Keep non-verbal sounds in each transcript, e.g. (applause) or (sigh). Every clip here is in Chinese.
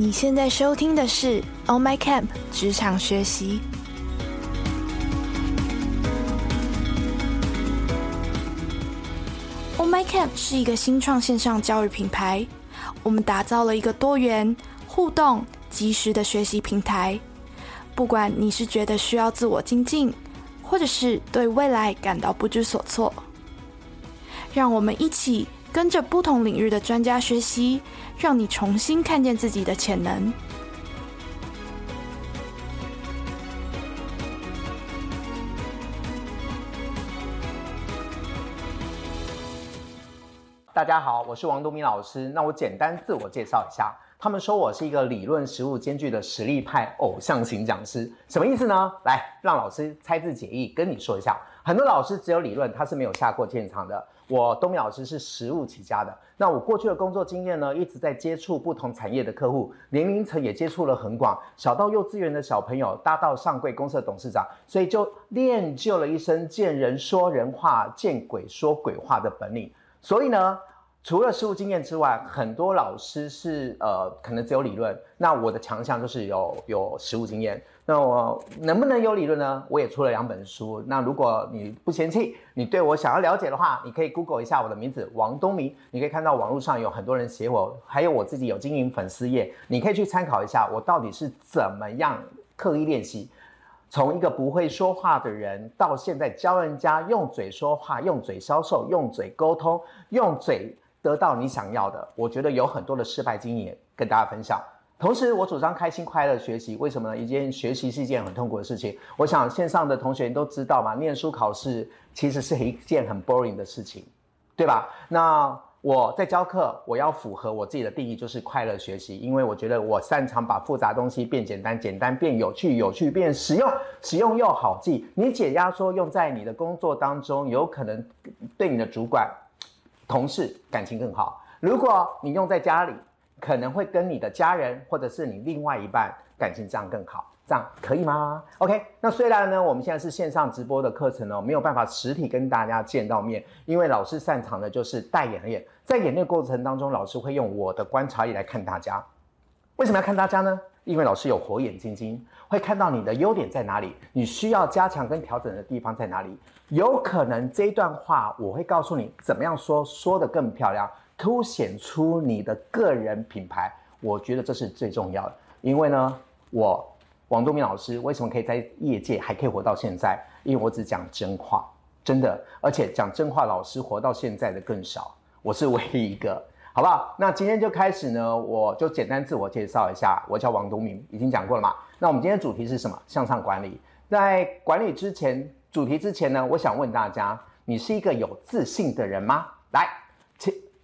你现在收听的是《On My Camp》职场学习。On My Camp 是一个新创线上教育品牌，我们打造了一个多元、互动、及时的学习平台。不管你是觉得需要自我精进，或者是对未来感到不知所措，让我们一起跟着不同领域的专家学习。让你重新看见自己的潜能。大家好，我是王东明老师。那我简单自我介绍一下，他们说我是一个理论实务兼具的实力派偶像型讲师，什么意思呢？来，让老师猜字解意跟你说一下。很多老师只有理论，他是没有下过现场的。我东明老师是实务起家的。那我过去的工作经验呢，一直在接触不同产业的客户，年龄层也接触了很广，小到幼稚园的小朋友，大到上柜公司的董事长，所以就练就了一身见人说人话，见鬼说鬼话的本领。所以呢。除了实务经验之外，很多老师是呃可能只有理论。那我的强项就是有有实务经验。那我能不能有理论呢？我也出了两本书。那如果你不嫌弃，你对我想要了解的话，你可以 Google 一下我的名字王东明。你可以看到网络上有很多人写我，还有我自己有经营粉丝页，你可以去参考一下我到底是怎么样刻意练习，从一个不会说话的人，到现在教人家用嘴说话，用嘴销售，用嘴沟通，用嘴。得到你想要的，我觉得有很多的失败经验跟大家分享。同时，我主张开心快乐学习，为什么呢？一件学习是一件很痛苦的事情。我想线上的同学都知道嘛，念书考试其实是一件很 boring 的事情，对吧？那我在教课，我要符合我自己的定义，就是快乐学习，因为我觉得我擅长把复杂东西变简单，简单变有趣，有趣变实用，实用又好记。你解压缩用在你的工作当中，有可能对你的主管。同事感情更好。如果你用在家里，可能会跟你的家人或者是你另外一半感情这样更好，这样可以吗？OK，那虽然呢，我们现在是线上直播的课程哦，没有办法实体跟大家见到面，因为老师擅长的就是带演练，在演练过程当中，老师会用我的观察力来看大家。为什么要看大家呢？因为老师有火眼金睛，会看到你的优点在哪里，你需要加强跟调整的地方在哪里。有可能这一段话，我会告诉你怎么样说，说得更漂亮，凸显出你的个人品牌。我觉得这是最重要的。因为呢，我王东明老师为什么可以在业界还可以活到现在？因为我只讲真话，真的，而且讲真话，老师活到现在的更少，我是唯一一个，好不好？那今天就开始呢，我就简单自我介绍一下，我叫王东明，已经讲过了嘛。那我们今天主题是什么？向上管理。在管理之前。主题之前呢，我想问大家：你是一个有自信的人吗？来，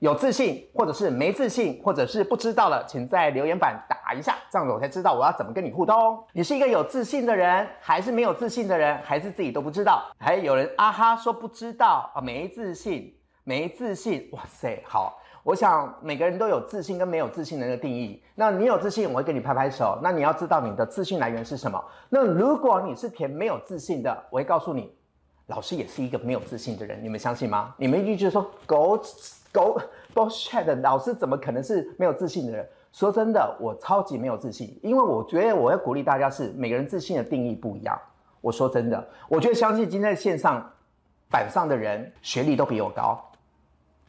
有自信，或者是没自信，或者是不知道了，请在留言板打一下，这样子我才知道我要怎么跟你互动。你是一个有自信的人，还是没有自信的人，还是自己都不知道？还有人啊哈说不知道啊，没自信，没自信，哇塞，好。我想每个人都有自信跟没有自信的那个定义。那你有自信，我会给你拍拍手。那你要知道你的自信来源是什么。那如果你是填没有自信的，我会告诉你，老师也是一个没有自信的人。你们相信吗？你们一句说狗狗 (laughs) bullshit，老师怎么可能是没有自信的人？说真的，我超级没有自信，因为我觉得我要鼓励大家是每个人自信的定义不一样。我说真的，我觉得相信今天在线上板上的人学历都比我高。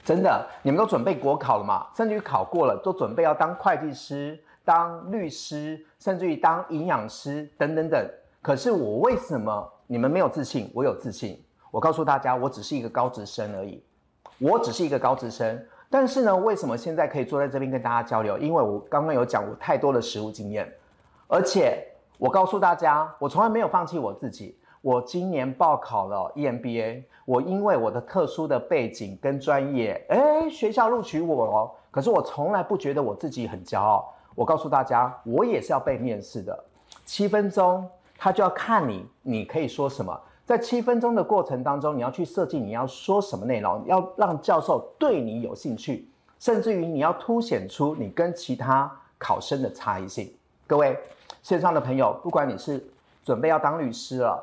真的，你们都准备国考了嘛？甚至于考过了，都准备要当会计师、当律师，甚至于当营养师等等等。可是我为什么你们没有自信？我有自信。我告诉大家，我只是一个高职生而已。我只是一个高职生，但是呢，为什么现在可以坐在这边跟大家交流？因为我刚刚有讲我太多的实务经验，而且我告诉大家，我从来没有放弃我自己。我今年报考了 EMBA，我因为我的特殊的背景跟专业，哎，学校录取我哦。可是我从来不觉得我自己很骄傲。我告诉大家，我也是要被面试的。七分钟，他就要看你，你可以说什么。在七分钟的过程当中，你要去设计你要说什么内容，要让教授对你有兴趣，甚至于你要凸显出你跟其他考生的差异性。各位线上的朋友，不管你是准备要当律师了。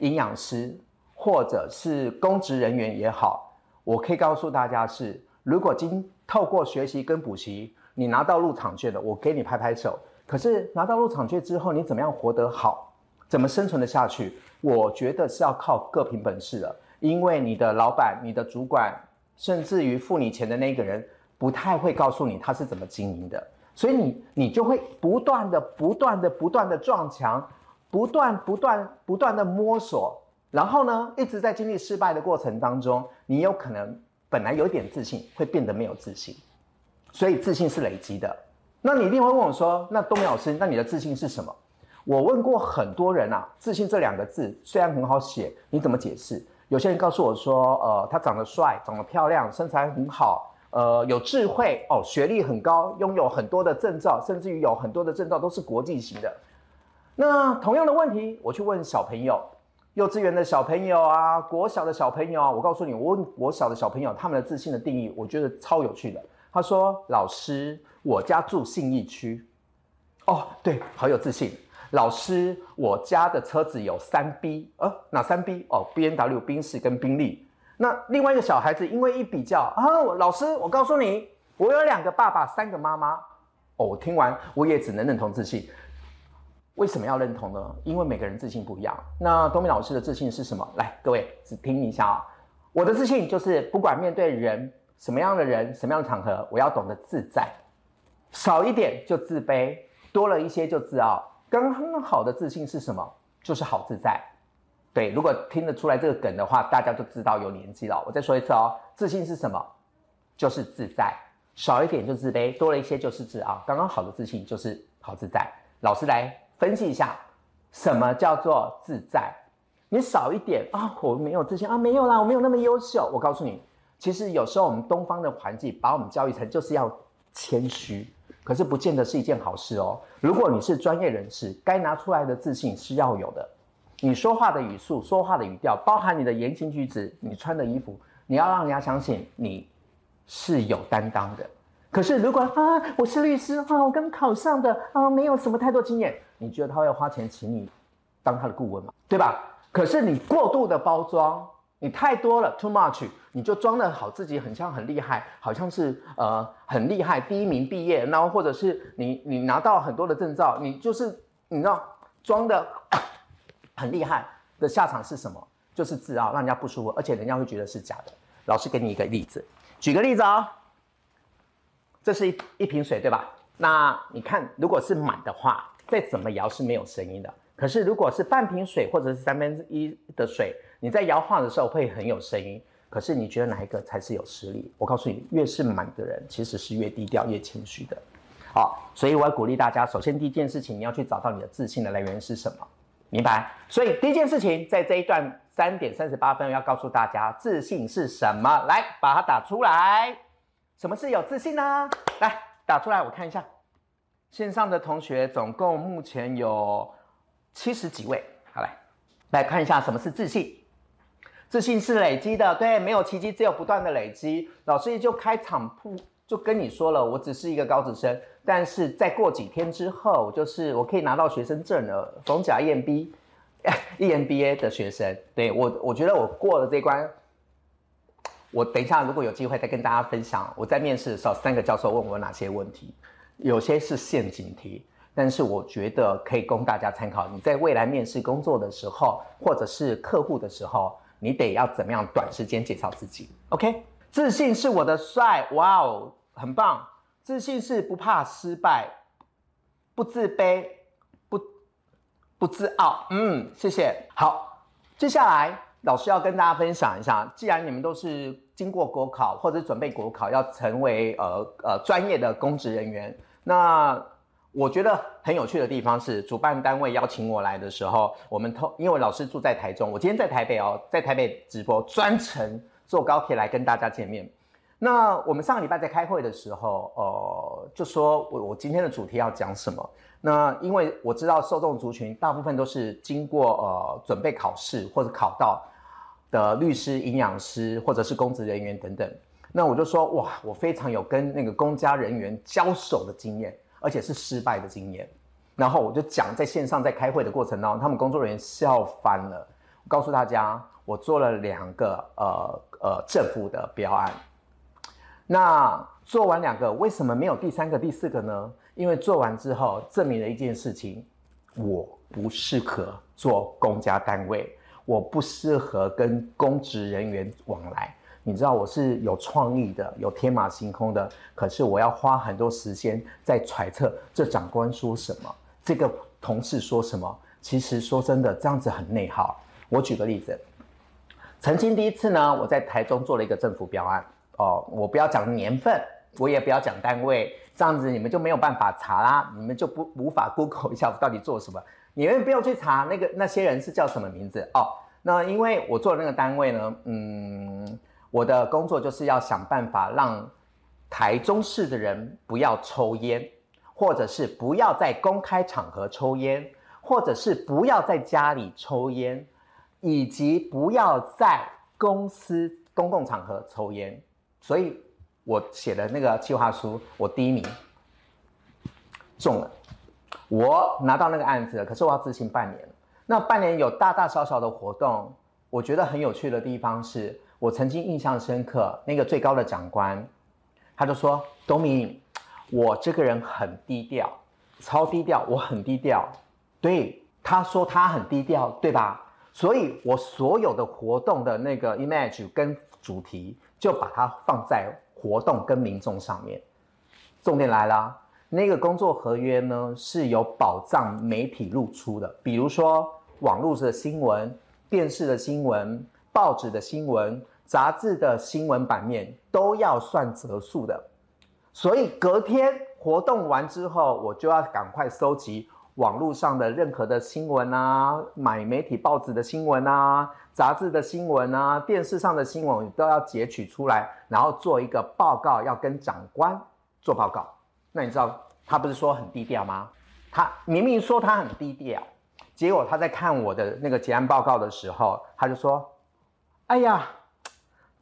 营养师或者是公职人员也好，我可以告诉大家是，如果今透过学习跟补习，你拿到入场券了，我给你拍拍手。可是拿到入场券之后，你怎么样活得好，怎么生存的下去？我觉得是要靠各凭本事的，因为你的老板、你的主管，甚至于付你钱的那个人，不太会告诉你他是怎么经营的，所以你你就会不断的、不断的、不断的撞墙，不断、不断、不断的摸索，然后呢，一直在经历失败的过程当中，你有可能本来有点自信，会变得没有自信，所以自信是累积的。那你一定会问我说：“那东明老师，那你的自信是什么？”我问过很多人啊，自信这两个字虽然很好写，你怎么解释？有些人告诉我说，呃，他长得帅，长得漂亮，身材很好，呃，有智慧哦，学历很高，拥有很多的证照，甚至于有很多的证照都是国际型的。那同样的问题，我去问小朋友，幼稚园的小朋友啊，国小的小朋友啊，我告诉你，我问国小的小朋友，他们的自信的定义，我觉得超有趣的。他说：“老师，我家住信义区。”哦，对，好有自信。老师，我家的车子有三 B，呃，哪三 B？哦，B N W、宾士跟宾利。那另外一个小孩子因为一比较啊，老师，我告诉你，我有两个爸爸，三个妈妈。哦，我听完我也只能认同自信。为什么要认同呢？因为每个人自信不一样。那东明老师的自信是什么？来，各位只听一下啊。我的自信就是不管面对人什么样的人、什么样的场合，我要懂得自在，少一点就自卑，多了一些就自傲。刚刚好的自信是什么？就是好自在。对，如果听得出来这个梗的话，大家就知道有年纪了。我再说一次哦，自信是什么？就是自在，少一点就自卑，多了一些就是自傲。刚刚好的自信就是好自在。老师来分析一下，什么叫做自在？你少一点啊，我没有自信啊，没有啦，我没有那么优秀。我告诉你，其实有时候我们东方的环境把我们教育成就是要谦虚。可是不见得是一件好事哦。如果你是专业人士，该拿出来的自信是要有的。你说话的语速、说话的语调，包含你的言行举止，你穿的衣服，你要让人家相信你是有担当的。可是如果啊，我是律师啊，我刚考上的啊，没有什么太多经验，你觉得他会花钱请你当他的顾问吗？对吧？可是你过度的包装。你太多了，too much，你就装的好自己很像很厉害，好像是呃很厉害，第一名毕业，然后或者是你你拿到很多的证照，你就是你知道装的很厉害的下场是什么？就是自傲，让人家不舒服，而且人家会觉得是假的。老师给你一个例子，举个例子啊，这是一一瓶水对吧？那你看如果是满的话，再怎么摇是没有声音的。可是如果是半瓶水或者是三分之一的水。你在摇晃的时候会很有声音，可是你觉得哪一个才是有实力？我告诉你，越是满的人，其实是越低调、越谦虚的。好，所以我要鼓励大家，首先第一件事情，你要去找到你的自信的来源是什么，明白？所以第一件事情，在这一段三点三十八分要告诉大家，自信是什么？来，把它打出来。什么是有自信呢？来，打出来，我看一下。线上的同学总共目前有七十几位。好，来，来看一下什么是自信。自信是累积的，对，没有奇迹，只有不断的累积。老师就开场铺就跟你说了，我只是一个高职生，但是再过几天之后，就是我可以拿到学生证了，逢甲 EMB，EMBA (laughs) 的学生。对我，我觉得我过了这关。我等一下如果有机会再跟大家分享，我在面试的时候，三个教授问我哪些问题，有些是陷阱题，但是我觉得可以供大家参考。你在未来面试工作的时候，或者是客户的时候。你得要怎么样短时间介绍自己？OK，自信是我的帅，哇哦，很棒。自信是不怕失败，不自卑，不不自傲。嗯，谢谢。好，接下来老师要跟大家分享一下，既然你们都是经过国考或者准备国考，要成为呃呃专业的公职人员，那。我觉得很有趣的地方是，主办单位邀请我来的时候，我们通因为老师住在台中，我今天在台北哦，在台北直播，专程坐高铁来跟大家见面。那我们上个礼拜在开会的时候，呃，就说我我今天的主题要讲什么？那因为我知道受众族群大部分都是经过呃准备考试或者考到的律师、营养师或者是公职人员等等。那我就说哇，我非常有跟那个公家人员交手的经验。而且是失败的经验，然后我就讲在线上在开会的过程当中，他们工作人员笑翻了。告诉大家，我做了两个呃呃政府的标案，那做完两个，为什么没有第三个、第四个呢？因为做完之后，证明了一件事情：我不适合做公家单位，我不适合跟公职人员往来。你知道我是有创意的，有天马行空的，可是我要花很多时间在揣测这长官说什么，这个同事说什么。其实说真的，这样子很内耗。我举个例子，曾经第一次呢，我在台中做了一个政府标案哦，我不要讲年份，我也不要讲单位，这样子你们就没有办法查啦，你们就不无法 Google 一下我到底做什么，你们不用去查那个那些人是叫什么名字哦。那因为我做的那个单位呢，嗯。我的工作就是要想办法让台中市的人不要抽烟，或者是不要在公开场合抽烟，或者是不要在家里抽烟，以及不要在公司公共场合抽烟。所以，我写的那个计划书，我第一名中了，我拿到那个案子。可是我要执行半年，那半年有大大小小的活动，我觉得很有趣的地方是。我曾经印象深刻，那个最高的长官，他就说：“董明，我这个人很低调，超低调，我很低调。”对，他说他很低调，对吧？所以我所有的活动的那个 image 跟主题，就把它放在活动跟民众上面。重点来了，那个工作合约呢是有保障媒体露出的，比如说网络的新闻、电视的新闻、报纸的新闻。杂志的新闻版面都要算折数的，所以隔天活动完之后，我就要赶快收集网络上的任何的新闻啊，买媒体报纸的新闻啊，杂志的新闻啊，电视上的新闻都要截取出来，然后做一个报告，要跟长官做报告。那你知道他不是说很低调吗？他明明说他很低调，结果他在看我的那个结案报告的时候，他就说：“哎呀。”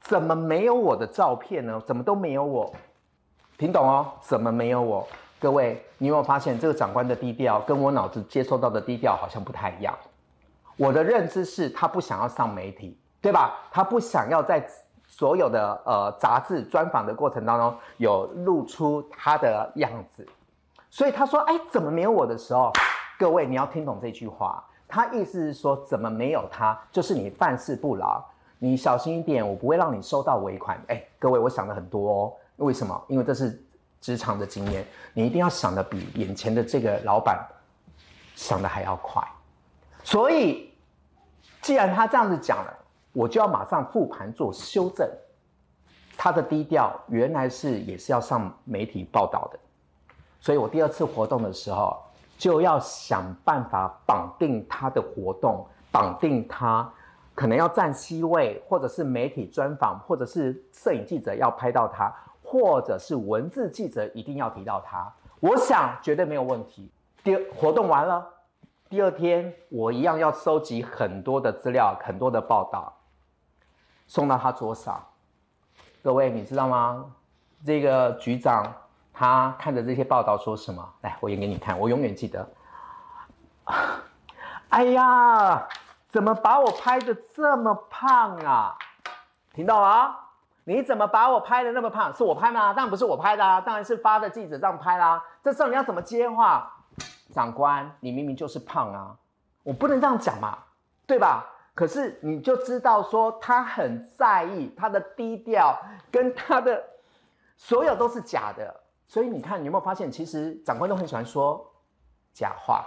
怎么没有我的照片呢？怎么都没有我？听懂哦？怎么没有我？各位，你有没有发现这个长官的低调跟我脑子接收到的低调好像不太一样？我的认知是他不想要上媒体，对吧？他不想要在所有的呃杂志专访的过程当中有露出他的样子，所以他说：“哎，怎么没有我的时候？”各位，你要听懂这句话，他意思是说，怎么没有他？就是你办事不牢。你小心一点，我不会让你收到尾款。哎，各位，我想了很多哦。为什么？因为这是职场的经验，你一定要想的比眼前的这个老板想的还要快。所以，既然他这样子讲了，我就要马上复盘做修正。他的低调原来是也是要上媒体报道的，所以我第二次活动的时候就要想办法绑定他的活动，绑定他。可能要站 C 位，或者是媒体专访，或者是摄影记者要拍到他，或者是文字记者一定要提到他。我想绝对没有问题。第二活动完了，第二天我一样要收集很多的资料，很多的报道，送到他桌上。各位你知道吗？这个局长他看着这些报道说什么？来，我演给你看，我永远记得。(laughs) 哎呀！怎么把我拍的这么胖啊？听到了、啊？你怎么把我拍的那么胖？是我拍吗？当然不是我拍的啊，当然是发的记者这样拍啦。这时候你要怎么接话？长官，你明明就是胖啊，我不能这样讲嘛，对吧？可是你就知道说他很在意他的低调跟他的所有都是假的，所以你看你有没有发现，其实长官都很喜欢说假话。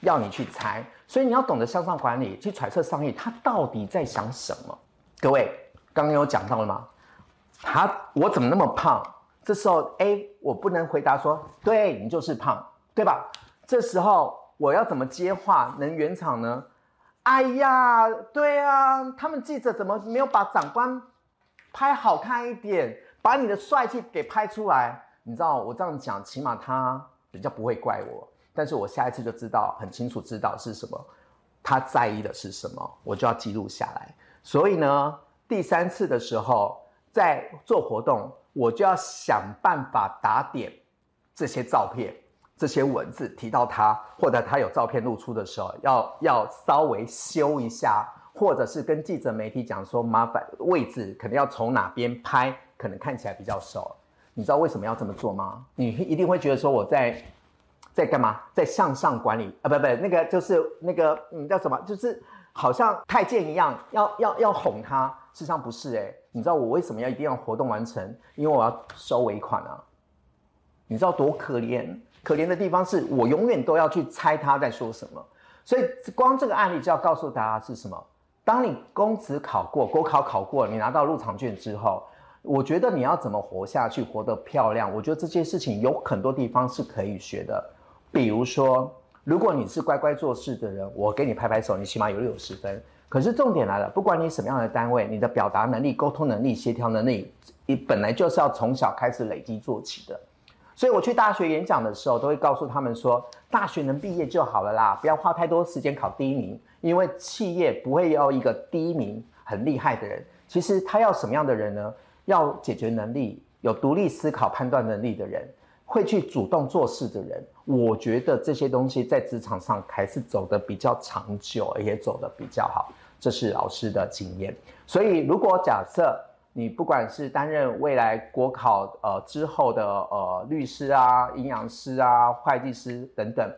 要你去猜，所以你要懂得向上管理，去揣测上意他到底在想什么。各位，刚刚有讲到了吗？他我怎么那么胖？这时候 A 我不能回答说，对你就是胖，对吧？这时候我要怎么接话能圆场呢？哎呀，对啊，他们记者怎么没有把长官拍好看一点，把你的帅气给拍出来？你知道我这样讲，起码他比较不会怪我。但是我下一次就知道很清楚，知道是什么，他在意的是什么，我就要记录下来。所以呢，第三次的时候在做活动，我就要想办法打点这些照片、这些文字提到他，或者他有照片露出的时候，要要稍微修一下，或者是跟记者媒体讲说，麻烦位置可能要从哪边拍可能看起来比较熟。你知道为什么要这么做吗？你一定会觉得说我在在干嘛？在向上管理啊？不不，那个就是那个嗯叫什么？就是好像太监一样，要要要哄他。事实上不是哎，你知道我为什么要一定要活动完成？因为我要收尾款啊。你知道多可怜？可怜的地方是我永远都要去猜他在说什么。所以光这个案例就要告诉大家是什么？当你公职考过，国考考过，你拿到入场券之后。我觉得你要怎么活下去，活得漂亮？我觉得这件事情有很多地方是可以学的。比如说，如果你是乖乖做事的人，我给你拍拍手，你起码有六十分。可是重点来了，不管你什么样的单位，你的表达能力、沟通能力、协调能力，你本来就是要从小开始累积做起的。所以我去大学演讲的时候，都会告诉他们说，大学能毕业就好了啦，不要花太多时间考第一名，因为企业不会要一个第一名很厉害的人。其实他要什么样的人呢？要解决能力、有独立思考、判断能力的人，会去主动做事的人，我觉得这些东西在职场上还是走得比较长久，也走得比较好。这是老师的经验。所以，如果假设你不管是担任未来国考呃之后的呃律师啊、营养师啊、会计师等等，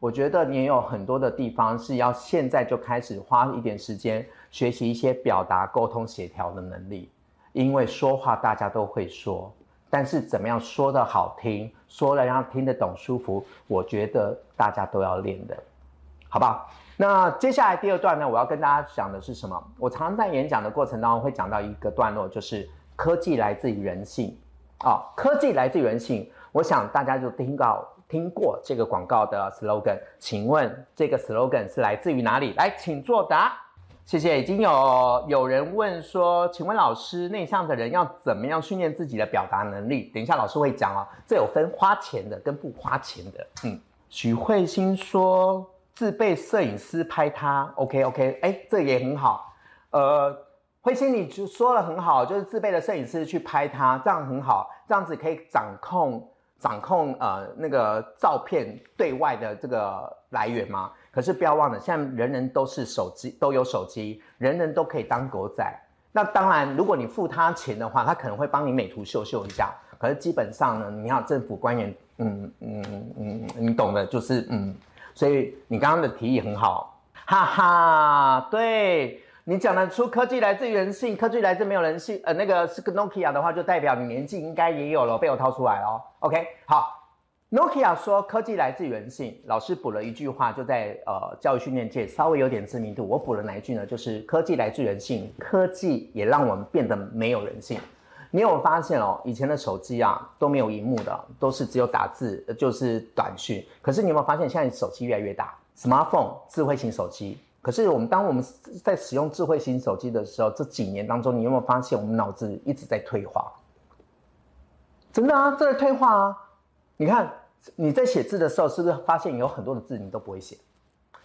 我觉得你也有很多的地方是要现在就开始花一点时间学习一些表达、沟通、协调的能力。因为说话大家都会说，但是怎么样说的好听，说了让听得懂舒服，我觉得大家都要练的，好不好？那接下来第二段呢，我要跟大家讲的是什么？我常常在演讲的过程当中会讲到一个段落，就是科技来自于人性啊，科技来自于人性。我想大家就听到听过这个广告的 slogan，请问这个 slogan 是来自于哪里？来，请作答。谢谢。已经有有人问说，请问老师，内向的人要怎么样训练自己的表达能力？等一下老师会讲哦，这有分花钱的跟不花钱的。嗯，许慧欣说自备摄影师拍他，OK OK，哎，这也很好。呃，慧欣你就说了很好，就是自备的摄影师去拍他，这样很好，这样子可以掌控掌控呃那个照片对外的这个来源吗？可是不要忘了，现在人人都是手机都有手机，人人都可以当狗仔。那当然，如果你付他钱的话，他可能会帮你美图秀秀一下。可是基本上呢，你要政府官员，嗯嗯嗯，你懂的，就是嗯。所以你刚刚的提议很好，哈哈，对你讲得出科技来自于人性，科技来自没有人性。呃，那个是 Nokia 的话，就代表你年纪应该也有了，被我掏出来哦。OK，好。Nokia 说科技来自人性，老师补了一句话，就在呃教育训练界稍微有点知名度。我补了哪一句呢？就是科技来自人性，科技也让我们变得没有人性。你有发现哦，以前的手机啊都没有荧幕的，都是只有打字，就是短讯。可是你有没有发现，现在手机越来越大，smartphone 智慧型手机。可是我们当我们在使用智慧型手机的时候，这几年当中，你有没有发现我们脑子一直在退化？真的啊，在退化啊！你看。你在写字的时候，是不是发现有很多的字你都不会写？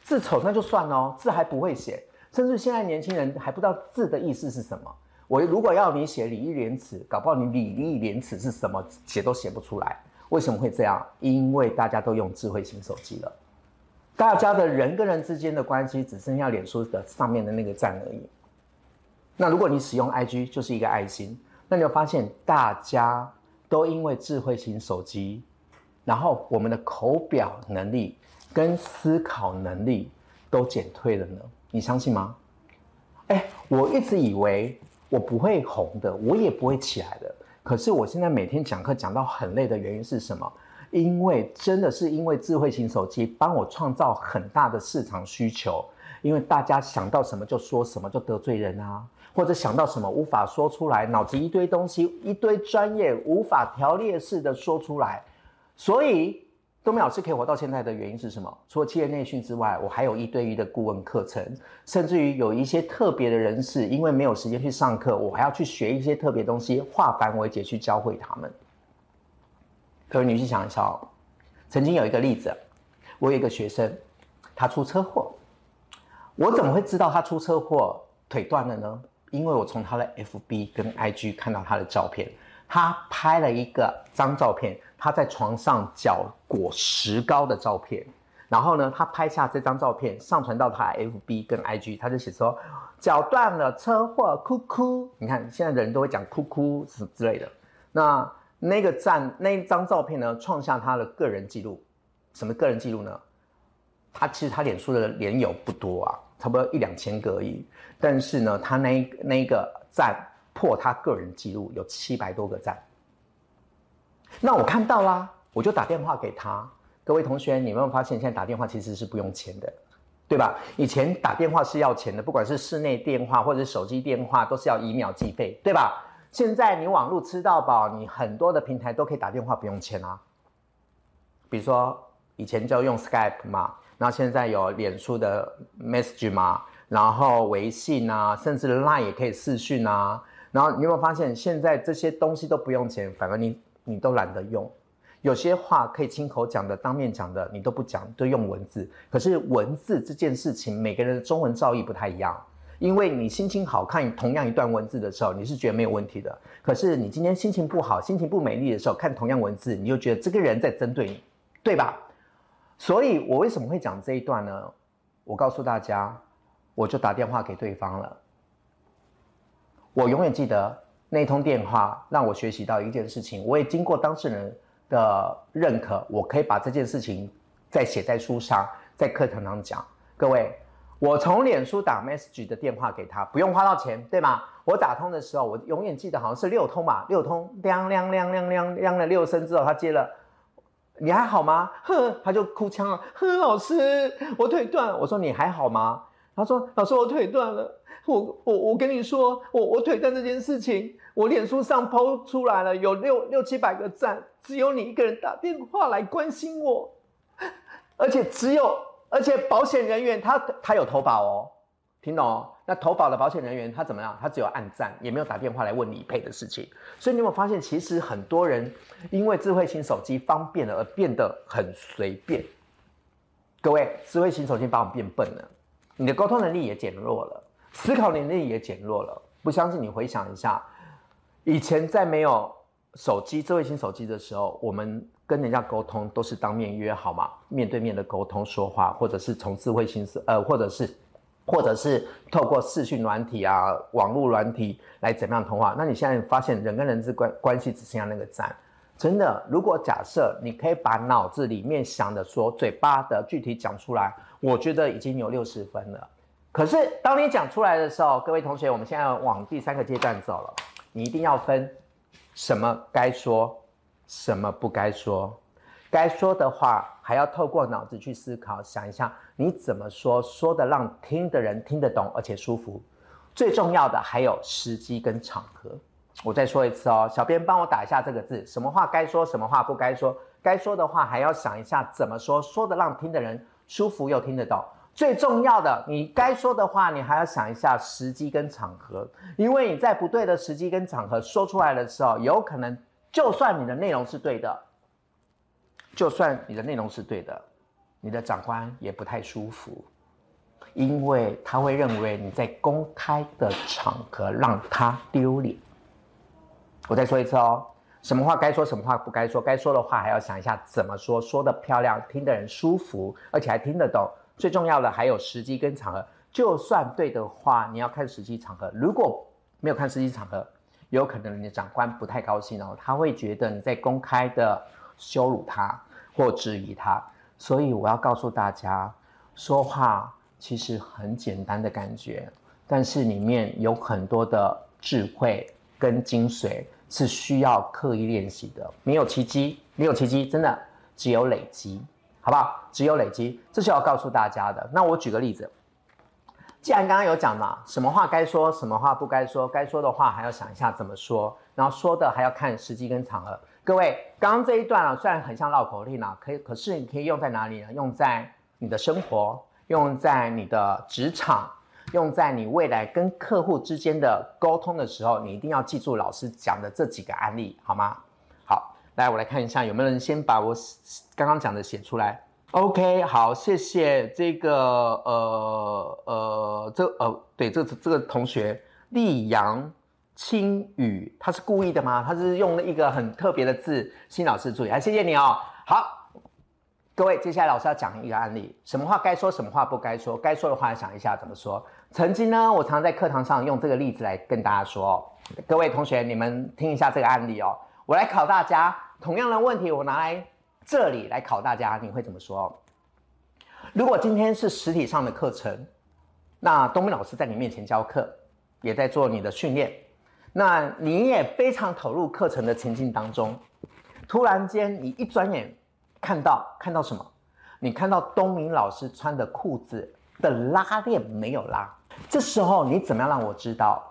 字丑那就算了，字还不会写，甚至现在年轻人还不知道字的意思是什么。我如果要你写礼义廉耻，搞不好你礼义廉耻是什么写都写不出来。为什么会这样？因为大家都用智慧型手机了，大家的人跟人之间的关系只剩下脸书的上面的那个赞而已。那如果你使用 IG，就是一个爱心，那你会发现大家都因为智慧型手机。然后我们的口表能力跟思考能力都减退了呢，你相信吗？哎，我一直以为我不会红的，我也不会起来的。可是我现在每天讲课讲到很累的原因是什么？因为真的是因为智慧型手机帮我创造很大的市场需求。因为大家想到什么就说什么，就得罪人啊，或者想到什么无法说出来，脑子一堆东西，一堆专业无法条列式的说出来。所以，东明老师可以活到现在的原因是什么？除了企业内训之外，我还有一对一的顾问课程，甚至于有一些特别的人士，因为没有时间去上课，我还要去学一些特别东西，化繁为简去教会他们。各位女士想一下哦，曾经有一个例子，我有一个学生，他出车祸，我怎么会知道他出车祸腿断了呢？因为我从他的 FB 跟 IG 看到他的照片，他拍了一个张照片。他在床上脚裹石膏的照片，然后呢，他拍下这张照片，上传到他 FB 跟 IG，他就写说：“脚断了，车祸，哭哭。你看现在的人都会讲哭哭什么之类的。那那个站那一张照片呢，创下他的个人记录。什么个人记录呢？他其实他脸书的连友不多啊，差不多一两千个而已。但是呢，他那那个赞破他个人记录有七百多个赞。那我看到啦，我就打电话给他。各位同学，你有没有发现现在打电话其实是不用钱的，对吧？以前打电话是要钱的，不管是室内电话或者手机电话，都是要以秒计费，对吧？现在你网络吃到饱，你很多的平台都可以打电话不用钱啊。比如说以前就用 Skype 嘛，然后现在有脸书的 Message 嘛，然后微信啊，甚至 Line 也可以视讯啊。然后你有没有发现现在这些东西都不用钱，反而你你都懒得用。有些话可以亲口讲的、当面讲的，你都不讲，都用文字。可是文字这件事情，每个人的中文造诣不太一样。因为你心情好看同样一段文字的时候，你是觉得没有问题的。可是你今天心情不好、心情不美丽的时候，看同样文字，你就觉得这个人在针对你，对吧？所以我为什么会讲这一段呢？我告诉大家，我就打电话给对方了。我永远记得那通电话，让我学习到一件事情。我也经过当事人的认可，我可以把这件事情再写在书上，在课堂上讲。各位。我从脸书打 message 的电话给他，不用花到钱，对吗？我打通的时候，我永远记得好像是六通吧，六通亮亮亮亮亮亮了六声之后，他接了，你还好吗？哼，他就哭腔了，哼，老师，我腿断。我说你还好吗？他说老师，我腿断了。我我我跟你说，我我腿断这件事情，我脸书上抛出来了，有六六七百个赞，只有你一个人打电话来关心我，而且只有。而且保险人员他他有投保哦，听懂哦？那投保的保险人员他怎么样？他只有按赞，也没有打电话来问理赔的事情。所以你有没有发现，其实很多人因为智慧型手机方便了而变得很随便。各位，智慧型手机把我变笨了，你的沟通能力也减弱了，思考能力也减弱了。不相信你回想一下，以前在没有手机智慧型手机的时候，我们。跟人家沟通都是当面约好嘛，面对面的沟通说话，或者是从智慧型，呃，或者是，或者是透过视讯软体啊、网络软体来怎么样通话？那你现在发现人跟人之关关系只剩下那个赞，真的。如果假设你可以把脑子里面想的说，嘴巴的具体讲出来，我觉得已经有六十分了。可是当你讲出来的时候，各位同学，我们现在往第三个阶段走了，你一定要分什么该说。什么不该说，该说的话还要透过脑子去思考，想一下你怎么说，说的让听的人听得懂，而且舒服。最重要的还有时机跟场合。我再说一次哦，小编帮我打一下这个字，什么话该说，什么话不该说。该说的话还要想一下怎么说，说的让听的人舒服又听得懂。最重要的，你该说的话，你还要想一下时机跟场合，因为你在不对的时机跟场合说出来的时候，有可能。就算你的内容是对的，就算你的内容是对的，你的长官也不太舒服，因为他会认为你在公开的场合让他丢脸。我再说一次哦，什么话该说，什么话不该说，该说的话还要想一下怎么说，说的漂亮，听的人舒服，而且还听得懂。最重要的还有时机跟场合，就算对的话，你要看时机场合，如果没有看时机场合。有可能你的长官不太高兴哦，他会觉得你在公开的羞辱他或质疑他，所以我要告诉大家，说话其实很简单的感觉，但是里面有很多的智慧跟精髓是需要刻意练习的，没有奇迹，没有奇迹，真的只有累积，好不好？只有累积，这是要告诉大家的。那我举个例子。既然刚刚有讲嘛，什么话该说，什么话不该说，该说的话还要想一下怎么说，然后说的还要看时机跟场合。各位，刚刚这一段啊，虽然很像绕口令啊，可以，可是你可以用在哪里呢？用在你的生活，用在你的职场，用在你未来跟客户之间的沟通的时候，你一定要记住老师讲的这几个案例，好吗？好，来，我来看一下有没有人先把我刚刚讲的写出来。OK，好，谢谢这个呃呃，这呃对，这这个同学溧阳青雨，他是故意的吗？他是用了一个很特别的字，新老师注意，哎，谢谢你哦。好，各位，接下来老师要讲一个案例，什么话该说，什么话不该说，该说的话想一下怎么说。曾经呢，我常在课堂上用这个例子来跟大家说，各位同学，你们听一下这个案例哦。我来考大家，同样的问题我拿来这里来考大家，你会怎么说？如果今天是实体上的课程，那东明老师在你面前教课，也在做你的训练，那你也非常投入课程的情境当中，突然间你一转眼看到看到什么？你看到东明老师穿的裤子的拉链没有拉。这时候你怎么样让我知道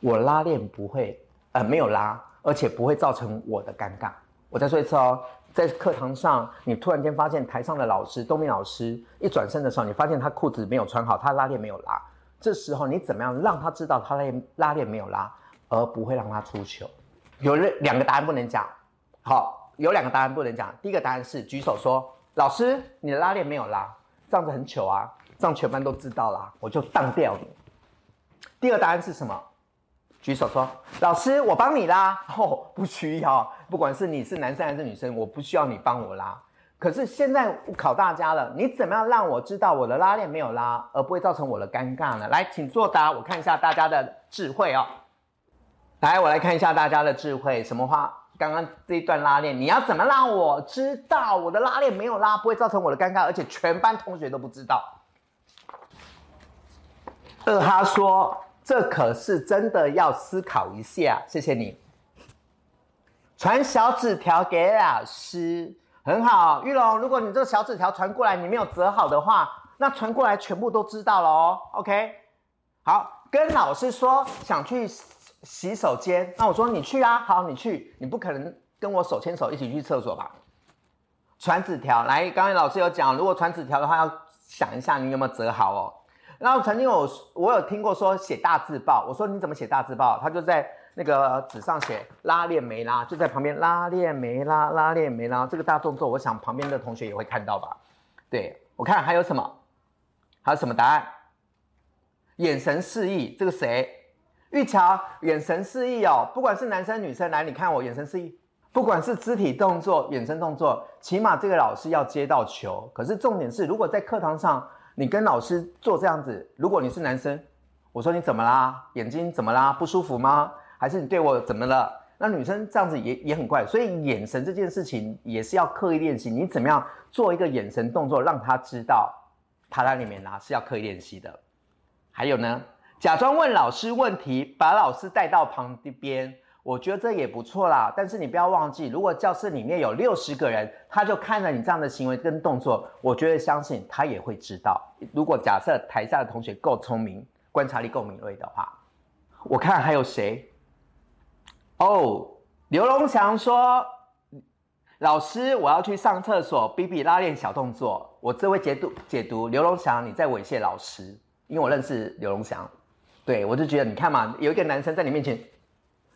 我拉链不会呃没有拉，而且不会造成我的尴尬？我再说一次哦，在课堂上你突然间发现台上的老师东明老师一转身的时候，你发现他裤子没有穿好，他拉链没有拉。这时候你怎么样让他知道他拉拉链没有拉，而不会让他出糗？有两个答案不能讲。好，有两个答案不能讲。第一个答案是举手说老师你的拉链没有拉，这样子很糗啊。让全班都知道啦，我就当掉你。第二答案是什么？举手说，老师，我帮你拉。(laughs) 哦，不需要，不管是你是男生还是女生，我不需要你帮我拉。可是现在考大家了，你怎么样让我知道我的拉链没有拉，而不会造成我的尴尬呢？来，请作答，我看一下大家的智慧哦。来，我来看一下大家的智慧，什么话？刚刚这一段拉链，你要怎么让我知道我的拉链没有拉，不会造成我的尴尬，而且全班同学都不知道？二哈说：“这可是真的要思考一下。”谢谢你。传小纸条给老师，很好。玉龙，如果你这个小纸条传过来，你没有折好的话，那传过来全部都知道了哦。OK，好，跟老师说想去洗手间，那我说你去啊，好，你去，你不可能跟我手牵手一起去厕所吧？传纸条来，刚才老师有讲，如果传纸条的话，要想一下你有没有折好哦。然后曾经有我有听过说写大字报，我说你怎么写大字报？他就在那个纸上写拉链没拉，就在旁边拉链没拉，拉链没拉。这个大动作，我想旁边的同学也会看到吧？对我看还有什么？还有什么答案？眼神示意，这个谁？玉桥，眼神示意哦。不管是男生女生，来你看我眼神示意。不管是肢体动作、眼神动作，起码这个老师要接到球。可是重点是，如果在课堂上。你跟老师做这样子，如果你是男生，我说你怎么啦？眼睛怎么啦？不舒服吗？还是你对我怎么了？那女生这样子也也很怪，所以眼神这件事情也是要刻意练习。你怎么样做一个眼神动作，让他知道他在里面啦，是要刻意练习的。还有呢，假装问老师问题，把老师带到旁边。我觉得这也不错啦，但是你不要忘记，如果教室里面有六十个人，他就看了你这样的行为跟动作，我觉得相信他也会知道。如果假设台下的同学够聪明，观察力够敏锐的话，我看还有谁？哦，刘龙祥说：“老师，我要去上厕所，比比拉链小动作。”我这位解读解读，刘龙祥你在猥亵老师，因为我认识刘龙祥，对我就觉得你看嘛，有一个男生在你面前。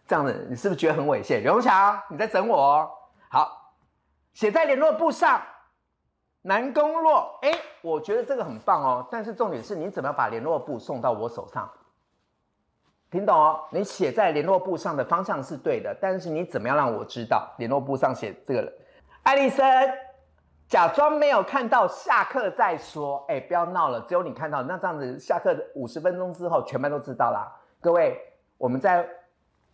这样子，你是不是觉得很猥亵？刘荣强，你在整我哦。好，写在联络簿上，南宫洛。哎，我觉得这个很棒哦。但是重点是你怎么把联络簿送到我手上？听懂哦？你写在联络簿上的方向是对的，但是你怎么样让我知道联络簿上写这个？艾丽森，假装没有看到，下课再说。哎，不要闹了，只有你看到。那这样子，下课五十分钟之后，全班都知道啦。各位，我们再。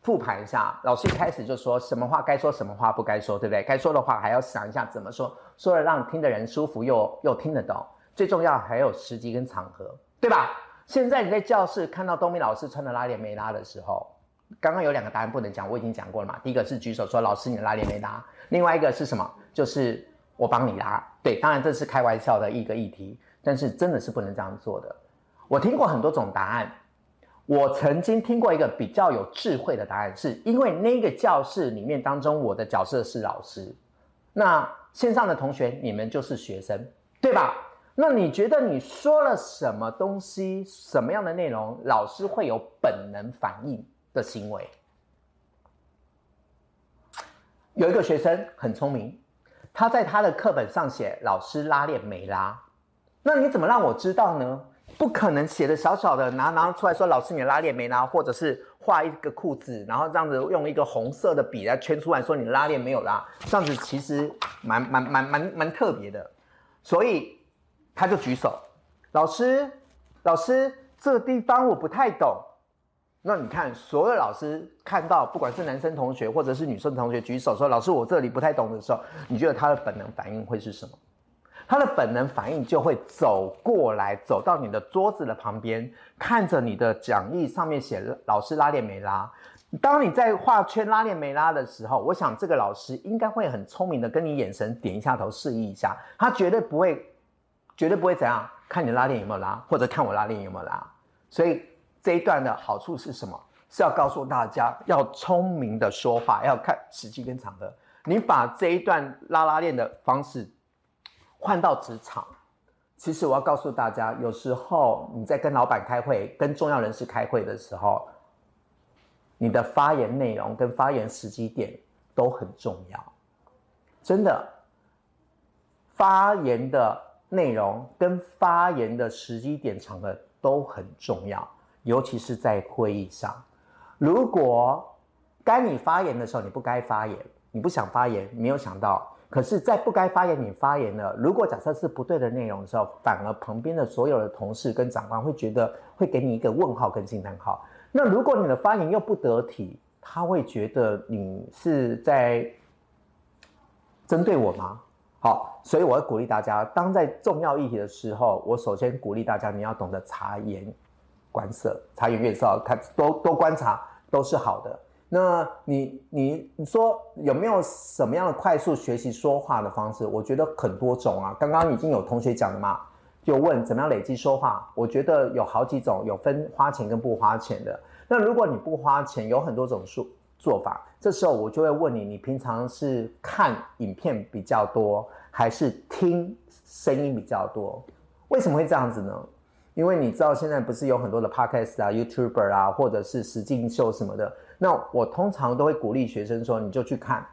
复盘一下，老师一开始就说什么话该说，什么话不该说，对不对？该说的话还要想一下怎么说，说了让听的人舒服又又听得懂。最重要还有时机跟场合，对吧？现在你在教室看到东明老师穿的拉链没拉的时候，刚刚有两个答案不能讲，我已经讲过了嘛。第一个是举手说老师你的拉链没拉，另外一个是什么？就是我帮你拉。对，当然这是开玩笑的一个议题，但是真的是不能这样做的。我听过很多种答案。我曾经听过一个比较有智慧的答案，是因为那个教室里面当中，我的角色是老师，那线上的同学你们就是学生，对吧？那你觉得你说了什么东西，什么样的内容，老师会有本能反应的行为？有一个学生很聪明，他在他的课本上写老师拉链没拉，那你怎么让我知道呢？不可能写的小小的拿拿出来说老师你的拉链没拉，或者是画一个裤子，然后这样子用一个红色的笔来圈出来说你的拉链没有拉，这样子其实蛮蛮蛮蛮蛮特别的，所以他就举手，老师老师这地方我不太懂。那你看，所有老师看到，不管是男生同学或者是女生同学举手说：“老师，我这里不太懂”的时候，你觉得他的本能反应会是什么？他的本能反应就会走过来，走到你的桌子的旁边，看着你的讲义上面写“老师拉链没拉”。当你在画圈拉链没拉的时候，我想这个老师应该会很聪明的跟你眼神点一下头，示意一下。他绝对不会，绝对不会怎样看你拉链有没有拉，或者看我拉链有没有拉。所以。这一段的好处是什么？是要告诉大家要聪明的说话，要看时机跟场合。你把这一段拉拉链的方式换到职场，其实我要告诉大家，有时候你在跟老板开会、跟重要人士开会的时候，你的发言内容跟发言时机点都很重要。真的，发言的内容跟发言的时机点、场合都很重要。尤其是在会议上，如果该你发言的时候你不该发言，你不想发言，没有想到，可是，在不该发言你发言了。如果假设是不对的内容的时候，反而旁边的所有的同事跟长官会觉得会给你一个问号跟惊叹号。那如果你的发言又不得体，他会觉得你是在针对我吗？好，所以我要鼓励大家，当在重要议题的时候，我首先鼓励大家，你要懂得察言。观色，察言悦色，看多多观察都是好的。那你你你说有没有什么样的快速学习说话的方式？我觉得很多种啊。刚刚已经有同学讲了嘛，就问怎么样累积说话。我觉得有好几种，有分花钱跟不花钱的。那如果你不花钱，有很多种做做法。这时候我就会问你，你平常是看影片比较多，还是听声音比较多？为什么会这样子呢？因为你知道现在不是有很多的 podcast 啊、YouTuber 啊，或者是实境秀什么的。那我通常都会鼓励学生说，你就去看，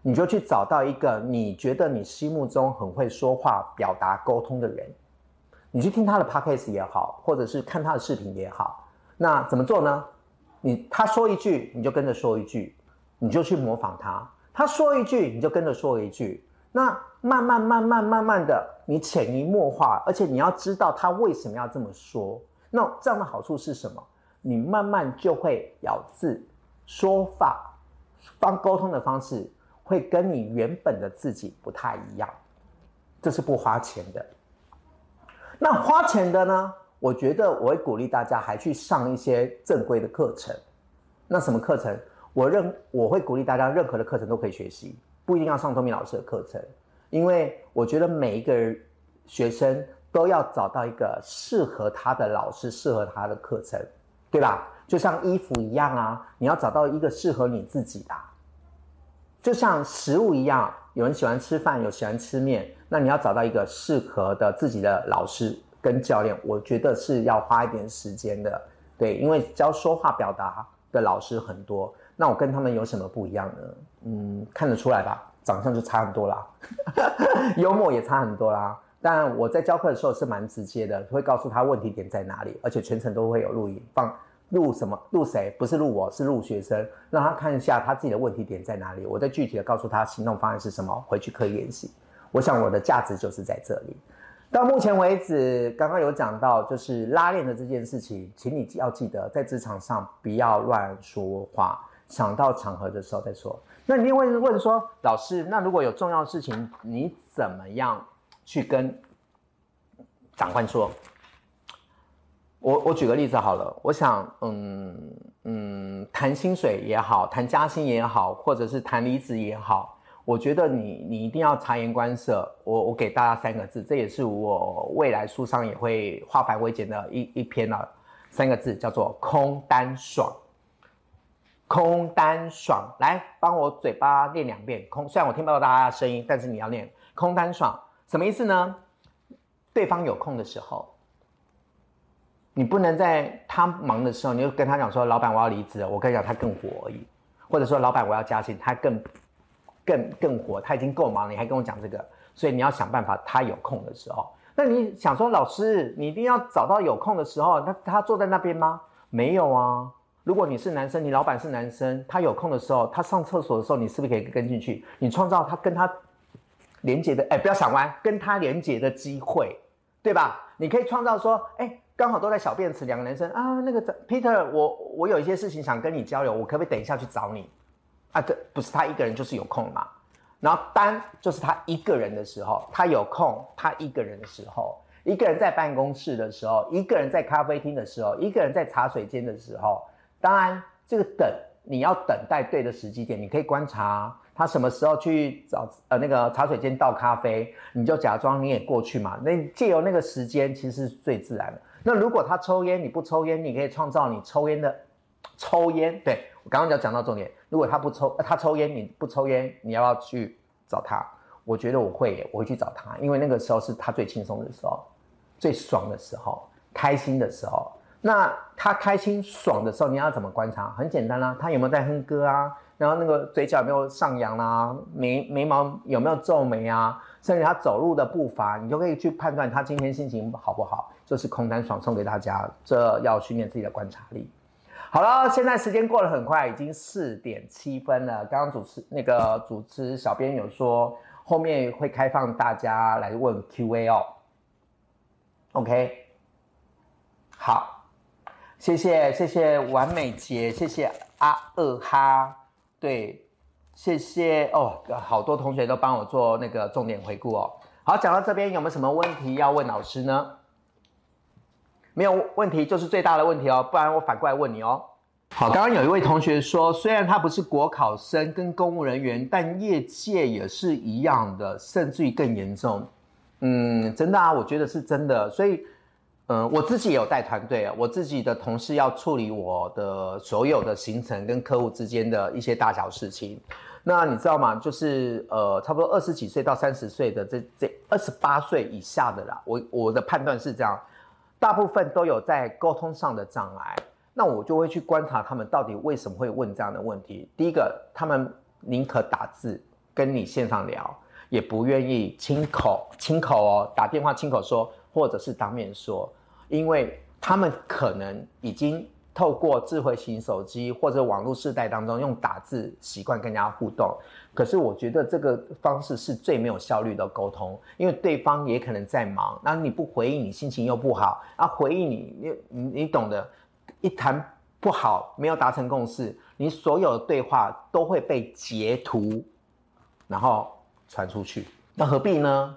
你就去找到一个你觉得你心目中很会说话、表达沟通的人，你去听他的 podcast 也好，或者是看他的视频也好。那怎么做呢？你他说一句，你就跟着说一句，你就去模仿他。他说一句，你就跟着说一句。那慢慢慢慢慢慢的，你潜移默化，而且你要知道他为什么要这么说。那这样的好处是什么？你慢慢就会咬字、说法、方沟通的方式，会跟你原本的自己不太一样。这是不花钱的。那花钱的呢？我觉得我会鼓励大家还去上一些正规的课程。那什么课程？我认我会鼓励大家，任何的课程都可以学习。不一定要上托米老师的课程，因为我觉得每一个学生都要找到一个适合他的老师，适合他的课程，对吧？就像衣服一样啊，你要找到一个适合你自己的。就像食物一样，有人喜欢吃饭，有喜欢吃面，那你要找到一个适合的自己的老师跟教练，我觉得是要花一点时间的。对，因为教说话表达的老师很多。那我跟他们有什么不一样呢？嗯，看得出来吧，长相就差很多啦，(laughs) 幽默也差很多啦。但我在教课的时候是蛮直接的，会告诉他问题点在哪里，而且全程都会有录影，放录什么录谁，不是录我是录学生，让他看一下他自己的问题点在哪里，我再具体的告诉他行动方案是什么，回去可以练习。我想我的价值就是在这里。到目前为止，刚刚有讲到就是拉链的这件事情，请你要记得在职场上不要乱说话。想到场合的时候再说。那你会问说，老师，那如果有重要的事情，你怎么样去跟长官说？我我举个例子好了，我想，嗯嗯，谈薪水也好，谈加薪也好，或者是谈离职也好，我觉得你你一定要察言观色。我我给大家三个字，这也是我未来书上也会化繁为简的一一篇了，三个字叫做空单爽。空单爽，来帮我嘴巴念两遍。空，虽然我听不到大家的声音，但是你要念空单爽，什么意思呢？对方有空的时候，你不能在他忙的时候，你就跟他讲说：“老板，我要离职。”我跟你讲，他更火而已。或者说：“老板，我要加薪。”他更更更火，他已经够忙了，你还跟我讲这个，所以你要想办法，他有空的时候。那你想说，老师，你一定要找到有空的时候，那他坐在那边吗？没有啊。如果你是男生，你老板是男生，他有空的时候，他上厕所的时候，你是不是可以跟进去？你创造他跟他连接的，哎，不要想歪，跟他连接的机会，对吧？你可以创造说，哎，刚好都在小便池，两个男生啊，那个 Peter，我我有一些事情想跟你交流，我可不可以等一下去找你？啊，这不是他一个人就是有空嘛。然后单就是他一个人的时候，他有空，他一个人的时候，一个人在办公室的时候，一个人在咖啡厅的时候，一个人在茶水间的时候。当然，这个等你要等待对的时机点，你可以观察他什么时候去找呃那个茶水间倒咖啡，你就假装你也过去嘛。那借由那个时间，其实是最自然的。那如果他抽烟，你不抽烟，你可以创造你抽烟的抽烟。对我刚刚就讲到重点。如果他不抽，他抽烟，你不抽烟，你要不要去找他？我觉得我会，我会去找他，因为那个时候是他最轻松的时候，最爽的时候，开心的时候。那他开心爽的时候，你要怎么观察？很简单啦，他有没有在哼歌啊？然后那个嘴角有没有上扬啦？眉眉毛有没有皱眉啊？甚至他走路的步伐，你就可以去判断他今天心情好不好。就是空单爽送给大家，这要训练自己的观察力。好了，现在时间过得很快，已经四点七分了。刚刚主持那个主持小编有说，后面会开放大家来问 Q&A 哦。OK，好。谢谢谢谢完美杰，谢谢阿二哈，对，谢谢哦，好多同学都帮我做那个重点回顾哦。好，讲到这边有没有什么问题要问老师呢？没有问题，就是最大的问题哦，不然我反过来问你哦。好，刚刚有一位同学说，虽然他不是国考生跟公务人员，但业界也是一样的，甚至于更严重。嗯，真的啊，我觉得是真的，所以。嗯，我自己也有带团队啊，我自己的同事要处理我的所有的行程跟客户之间的一些大小事情。那你知道吗？就是呃，差不多二十几岁到三十岁的这这二十八岁以下的啦，我我的判断是这样，大部分都有在沟通上的障碍。那我就会去观察他们到底为什么会问这样的问题。第一个，他们宁可打字跟你线上聊，也不愿意亲口亲口哦打电话亲口说。或者是当面说，因为他们可能已经透过智慧型手机或者网络世代当中用打字习惯跟人家互动，可是我觉得这个方式是最没有效率的沟通，因为对方也可能在忙，那你不回应，你心情又不好，啊，回应你，你你你懂得，一谈不好，没有达成共识，你所有的对话都会被截图，然后传出去，那何必呢？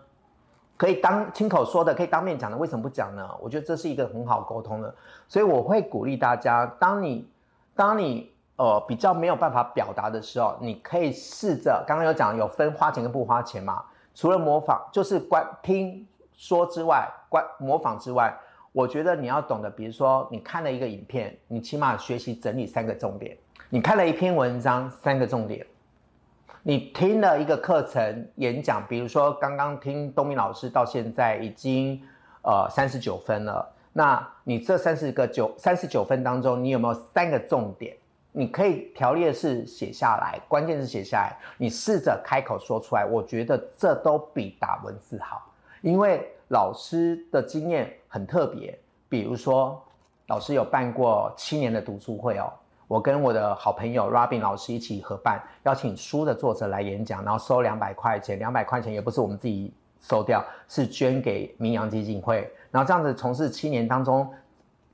可以当亲口说的，可以当面讲的，为什么不讲呢？我觉得这是一个很好沟通的，所以我会鼓励大家，当你当你呃比较没有办法表达的时候，你可以试着刚刚有讲有分花钱跟不花钱嘛，除了模仿就是观听说之外，观模仿之外，我觉得你要懂得，比如说你看了一个影片，你起码学习整理三个重点，你看了一篇文章三个重点。你听了一个课程演讲，比如说刚刚听东明老师，到现在已经呃三十九分了。那你这三十个九三十九分当中，你有没有三个重点？你可以条列式写下来，关键是写下来，你试着开口说出来。我觉得这都比打文字好，因为老师的经验很特别。比如说，老师有办过七年的读书会哦。我跟我的好朋友 Robin 老师一起合办，邀请书的作者来演讲，然后收两百块钱，两百块钱也不是我们自己收掉，是捐给民扬基金会。然后这样子从事七年当中，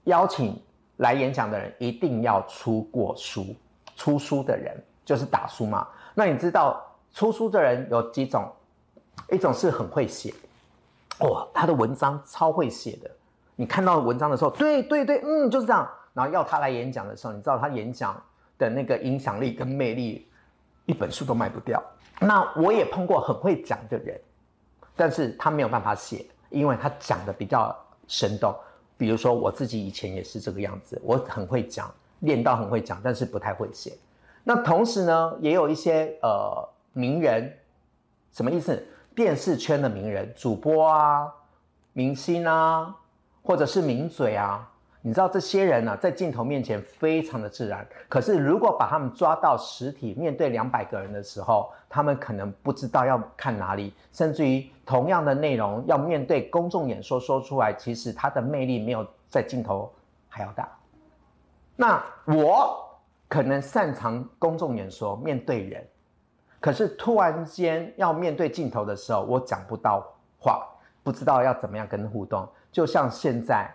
邀请来演讲的人一定要出过书，出书的人就是打书嘛。那你知道出书的人有几种？一种是很会写，哇，他的文章超会写的，你看到文章的时候，对对对，嗯，就是这样。然后要他来演讲的时候，你知道他演讲的那个影响力跟魅力，一本书都卖不掉。那我也碰过很会讲的人，但是他没有办法写，因为他讲的比较生动。比如说我自己以前也是这个样子，我很会讲，练到很会讲，但是不太会写。那同时呢，也有一些呃名人，什么意思？电视圈的名人、主播啊、明星啊，或者是名嘴啊。你知道这些人呢，在镜头面前非常的自然，可是如果把他们抓到实体面对两百个人的时候，他们可能不知道要看哪里，甚至于同样的内容要面对公众演说说出来，其实它的魅力没有在镜头还要大。那我可能擅长公众演说面对人，可是突然间要面对镜头的时候，我讲不到话，不知道要怎么样跟互动，就像现在。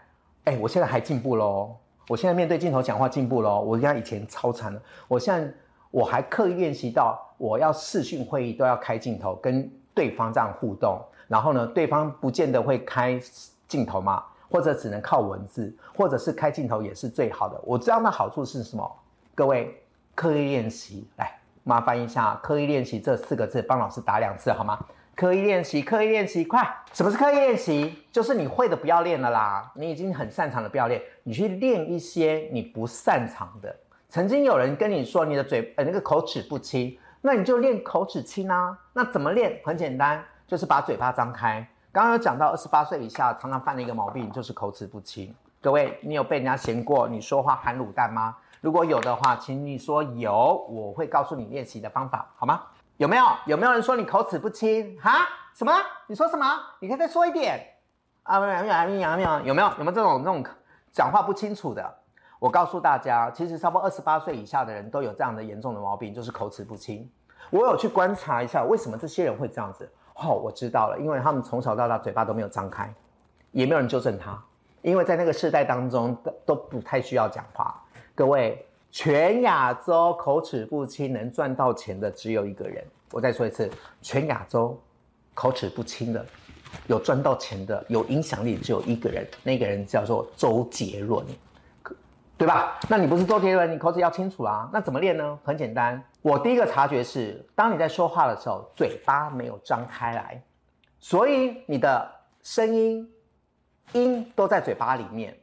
哎，我现在还进步喽，我现在面对镜头讲话进步喽，我家以前超惨了，我现在我还刻意练习到我要视讯会议都要开镜头跟对方这样互动，然后呢，对方不见得会开镜头嘛，或者只能靠文字，或者是开镜头也是最好的。我这样的好处是什么？各位刻意练习，来麻烦一下，刻意练习这四个字，帮老师打两次好吗？刻意练习，刻意练习，快！什么是刻意练习？就是你会的不要练了啦，你已经很擅长的不要练，你去练一些你不擅长的。曾经有人跟你说你的嘴呃那个口齿不清，那你就练口齿清啊。那怎么练？很简单，就是把嘴巴张开。刚刚有讲到二十八岁以下常常犯的一个毛病就是口齿不清。各位，你有被人家嫌过你说话含卤蛋吗？如果有的话，请你说有，我会告诉你练习的方法，好吗？有没有？有没有人说你口齿不清？哈？什么？你说什么？你可以再说一点啊！有没有？有没有？有没有？有没有这种这种讲话不清楚的？我告诉大家，其实差不多二十八岁以下的人都有这样的严重的毛病，就是口齿不清。我有去观察一下，为什么这些人会这样子？哦，我知道了，因为他们从小到大嘴巴都没有张开，也没有人纠正他，因为在那个世代当中都都不太需要讲话。各位。全亚洲口齿不清能赚到钱的只有一个人。我再说一次，全亚洲口齿不清的有赚到钱的、有影响力只有一个人，那个人叫做周杰伦，对吧？那你不是周杰伦，你口齿要清楚啊。那怎么练呢？很简单，我第一个察觉是，当你在说话的时候，嘴巴没有张开来，所以你的声音音都在嘴巴里面。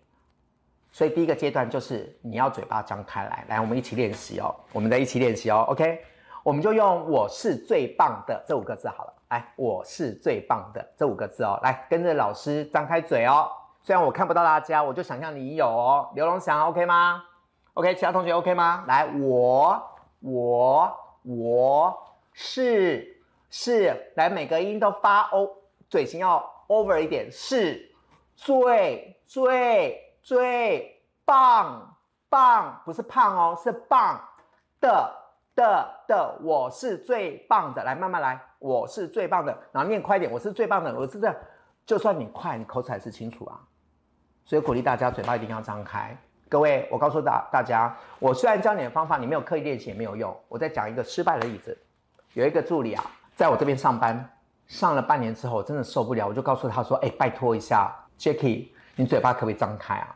所以第一个阶段就是你要嘴巴张开来，来，我们一起练习哦，我们再一起练习哦，OK，我们就用“我是最棒的”这五个字好了，来，“我是最棒的”这五个字哦，来跟着老师张开嘴哦。虽然我看不到大家，我就想象你有哦。刘龙祥，OK 吗？OK，其他同学 OK 吗？来，我我我是是，来每个音都发 O，嘴型要 over 一点，是最最。最棒棒不是胖哦，是棒的的的，我是最棒的。来，慢慢来，我是最棒的。然后念快点，我是最棒的。我是这样，就算你快，你口齿还是清楚啊。所以鼓励大家嘴巴一定要张开。各位，我告诉大大家，我虽然教你的方法，你没有刻意练习也没有用。我再讲一个失败的例子。有一个助理啊，在我这边上班，上了半年之后，真的受不了，我就告诉他说：“哎，拜托一下，Jackie。”你嘴巴可不可以张开啊？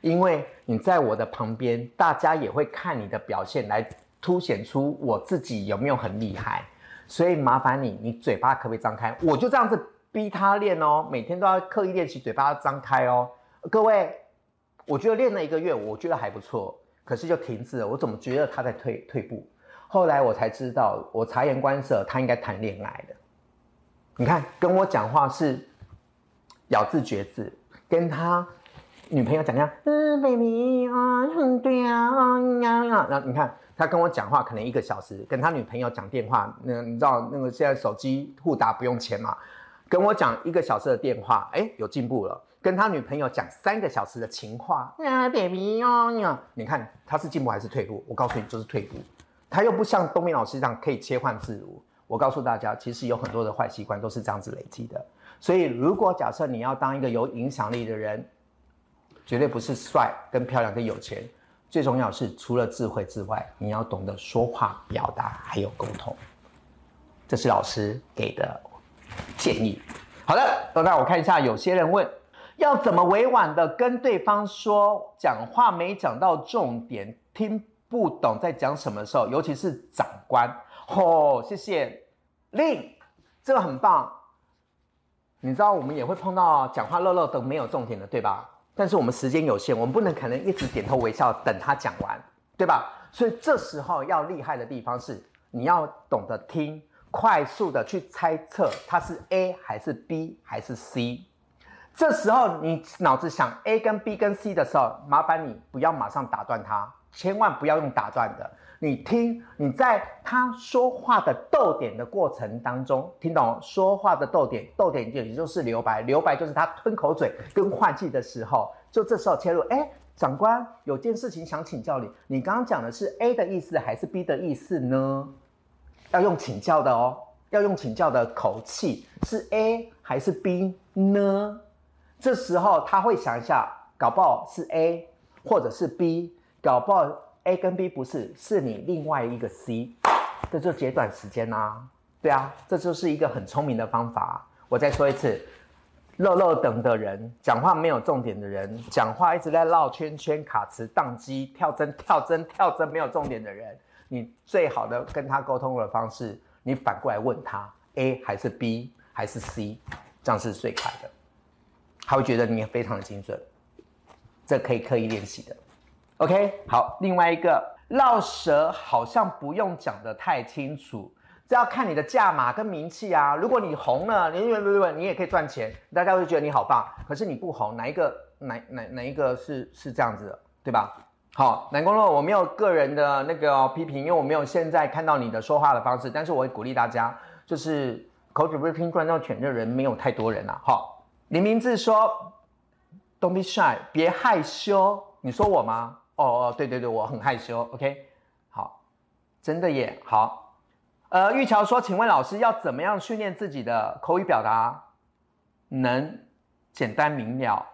因为你在我的旁边，大家也会看你的表现来凸显出我自己有没有很厉害。所以麻烦你，你嘴巴可不可以张开？我就这样子逼他练哦，每天都要刻意练习嘴巴要张开哦。各位，我觉得练了一个月，我觉得还不错，可是就停滞了。我怎么觉得他在退退步？后来我才知道，我察言观色，他应该谈恋爱的。你看，跟我讲话是咬字绝字。跟他女朋友讲讲，嗯，baby 啊，对啊，呀呀，然后你看他跟我讲话，可能一个小时，跟他女朋友讲电话，那你知道那个现在手机互打不用钱嘛？跟我讲一个小时的电话，哎，有进步了。跟他女朋友讲三个小时的情话，啊，baby 啊，你看他是进步还是退步？我告诉你，就是退步。他又不像东明老师这样可以切换自如。我告诉大家，其实有很多的坏习惯都是这样子累积的。所以，如果假设你要当一个有影响力的人，绝对不是帅、跟漂亮、跟有钱，最重要是除了智慧之外，你要懂得说话、表达还有沟通。这是老师给的建议。好的，那我看一下，有些人问，要怎么委婉的跟对方说，讲话没讲到重点，听不懂在讲什么时候，尤其是长官。哦，谢谢，令，这个很棒。你知道我们也会碰到讲话漏漏等没有重点的，对吧？但是我们时间有限，我们不能可能一直点头微笑等他讲完，对吧？所以这时候要厉害的地方是，你要懂得听，快速的去猜测他是 A 还是 B 还是 C。这时候你脑子想 A 跟 B 跟 C 的时候，麻烦你不要马上打断他，千万不要用打断的。你听，你在他说话的逗点的过程当中，听懂说话的逗点，逗点也就是留白，留白就是他吞口水跟换气的时候，就这时候切入。哎，长官，有件事情想请教你，你刚刚讲的是 A 的意思还是 B 的意思呢？要用请教的哦，要用请教的口气，是 A 还是 B 呢？这时候他会想一下。搞不好是 A 或者是 B，搞不好 A 跟 B 不是，是你另外一个 C，这就截短时间啦。对啊，这就是一个很聪明的方法。我再说一次，漏漏等的人，讲话没有重点的人，讲话一直在绕圈圈、卡词、宕机、跳针、跳针、跳针，没有重点的人，你最好的跟他沟通的方式，你反过来问他 A 还是 B 还是 C，这样是最快的。他会觉得你非常的精准，这可以刻意练习的。OK，好，另外一个绕舌好像不用讲的太清楚，这要看你的价码跟名气啊。如果你红了，你，你也可以赚钱，大家会觉得你好棒。可是你不红，哪一个哪哪哪一个是是这样子的，对吧？好，南宫洛，我没有个人的那个批评，因为我没有现在看到你的说话的方式，但是我会鼓励大家，就是口齿不清赚到钱的人没有太多人啊。好。林明志说：“Don't be shy，别害羞。”你说我吗？哦哦，对对对，我很害羞。OK，好，真的耶。好，呃，玉桥说：“请问老师要怎么样训练自己的口语表达，能简单明了，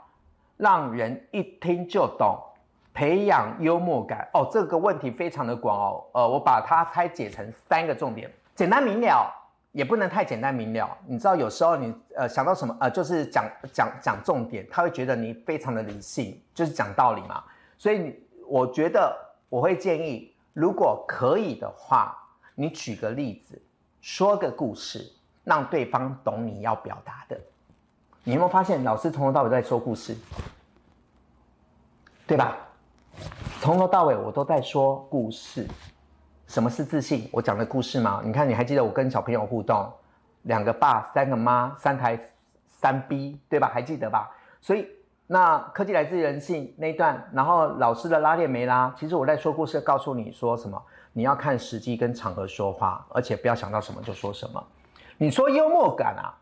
让人一听就懂，培养幽默感？”哦，这个问题非常的广哦。呃，我把它拆解成三个重点：简单明了。也不能太简单明了，你知道有时候你呃想到什么呃就是讲讲讲重点，他会觉得你非常的理性，就是讲道理嘛。所以你我觉得我会建议，如果可以的话，你举个例子，说个故事，让对方懂你要表达的。你有没有发现老师从头到尾在说故事，对吧？从头到尾我都在说故事。什么是自信？我讲的故事吗？你看，你还记得我跟小朋友互动，两个爸，三个妈，三台三 B，对吧？还记得吧？所以那科技来自人性那一段，然后老师的拉链没拉。其实我在说故事，告诉你说什么？你要看时机跟场合说话，而且不要想到什么就说什么。你说幽默感啊？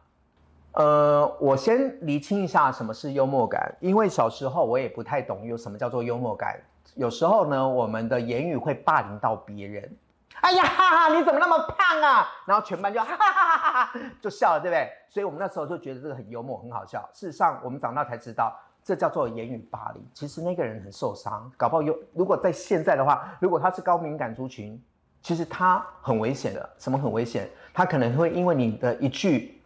呃，我先厘清一下什么是幽默感，因为小时候我也不太懂有什么叫做幽默感。有时候呢，我们的言语会霸凌到别人。哎呀，哈哈，你怎么那么胖啊？然后全班就哈哈哈哈哈，(laughs) 就笑了，对不对？所以我们那时候就觉得这个很幽默，很好笑。事实上，我们长大才知道，这叫做言语霸凌。其实那个人很受伤，搞不好有。如果在现在的话，如果他是高敏感族群，其实他很危险的。什么很危险？他可能会因为你的一句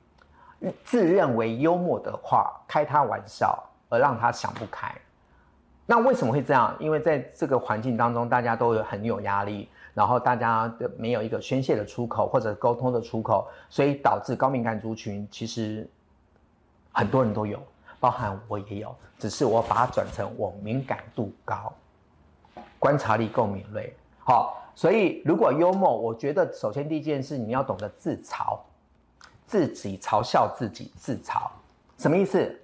自认为幽默的话开他玩笑，而让他想不开。那为什么会这样？因为在这个环境当中，大家都有很有压力，然后大家的没有一个宣泄的出口或者沟通的出口，所以导致高敏感族群其实很多人都有，包含我也有，只是我把它转成我敏感度高，观察力够敏锐。好，所以如果幽默，我觉得首先第一件事你要懂得自嘲，自己嘲笑自己，自嘲什么意思？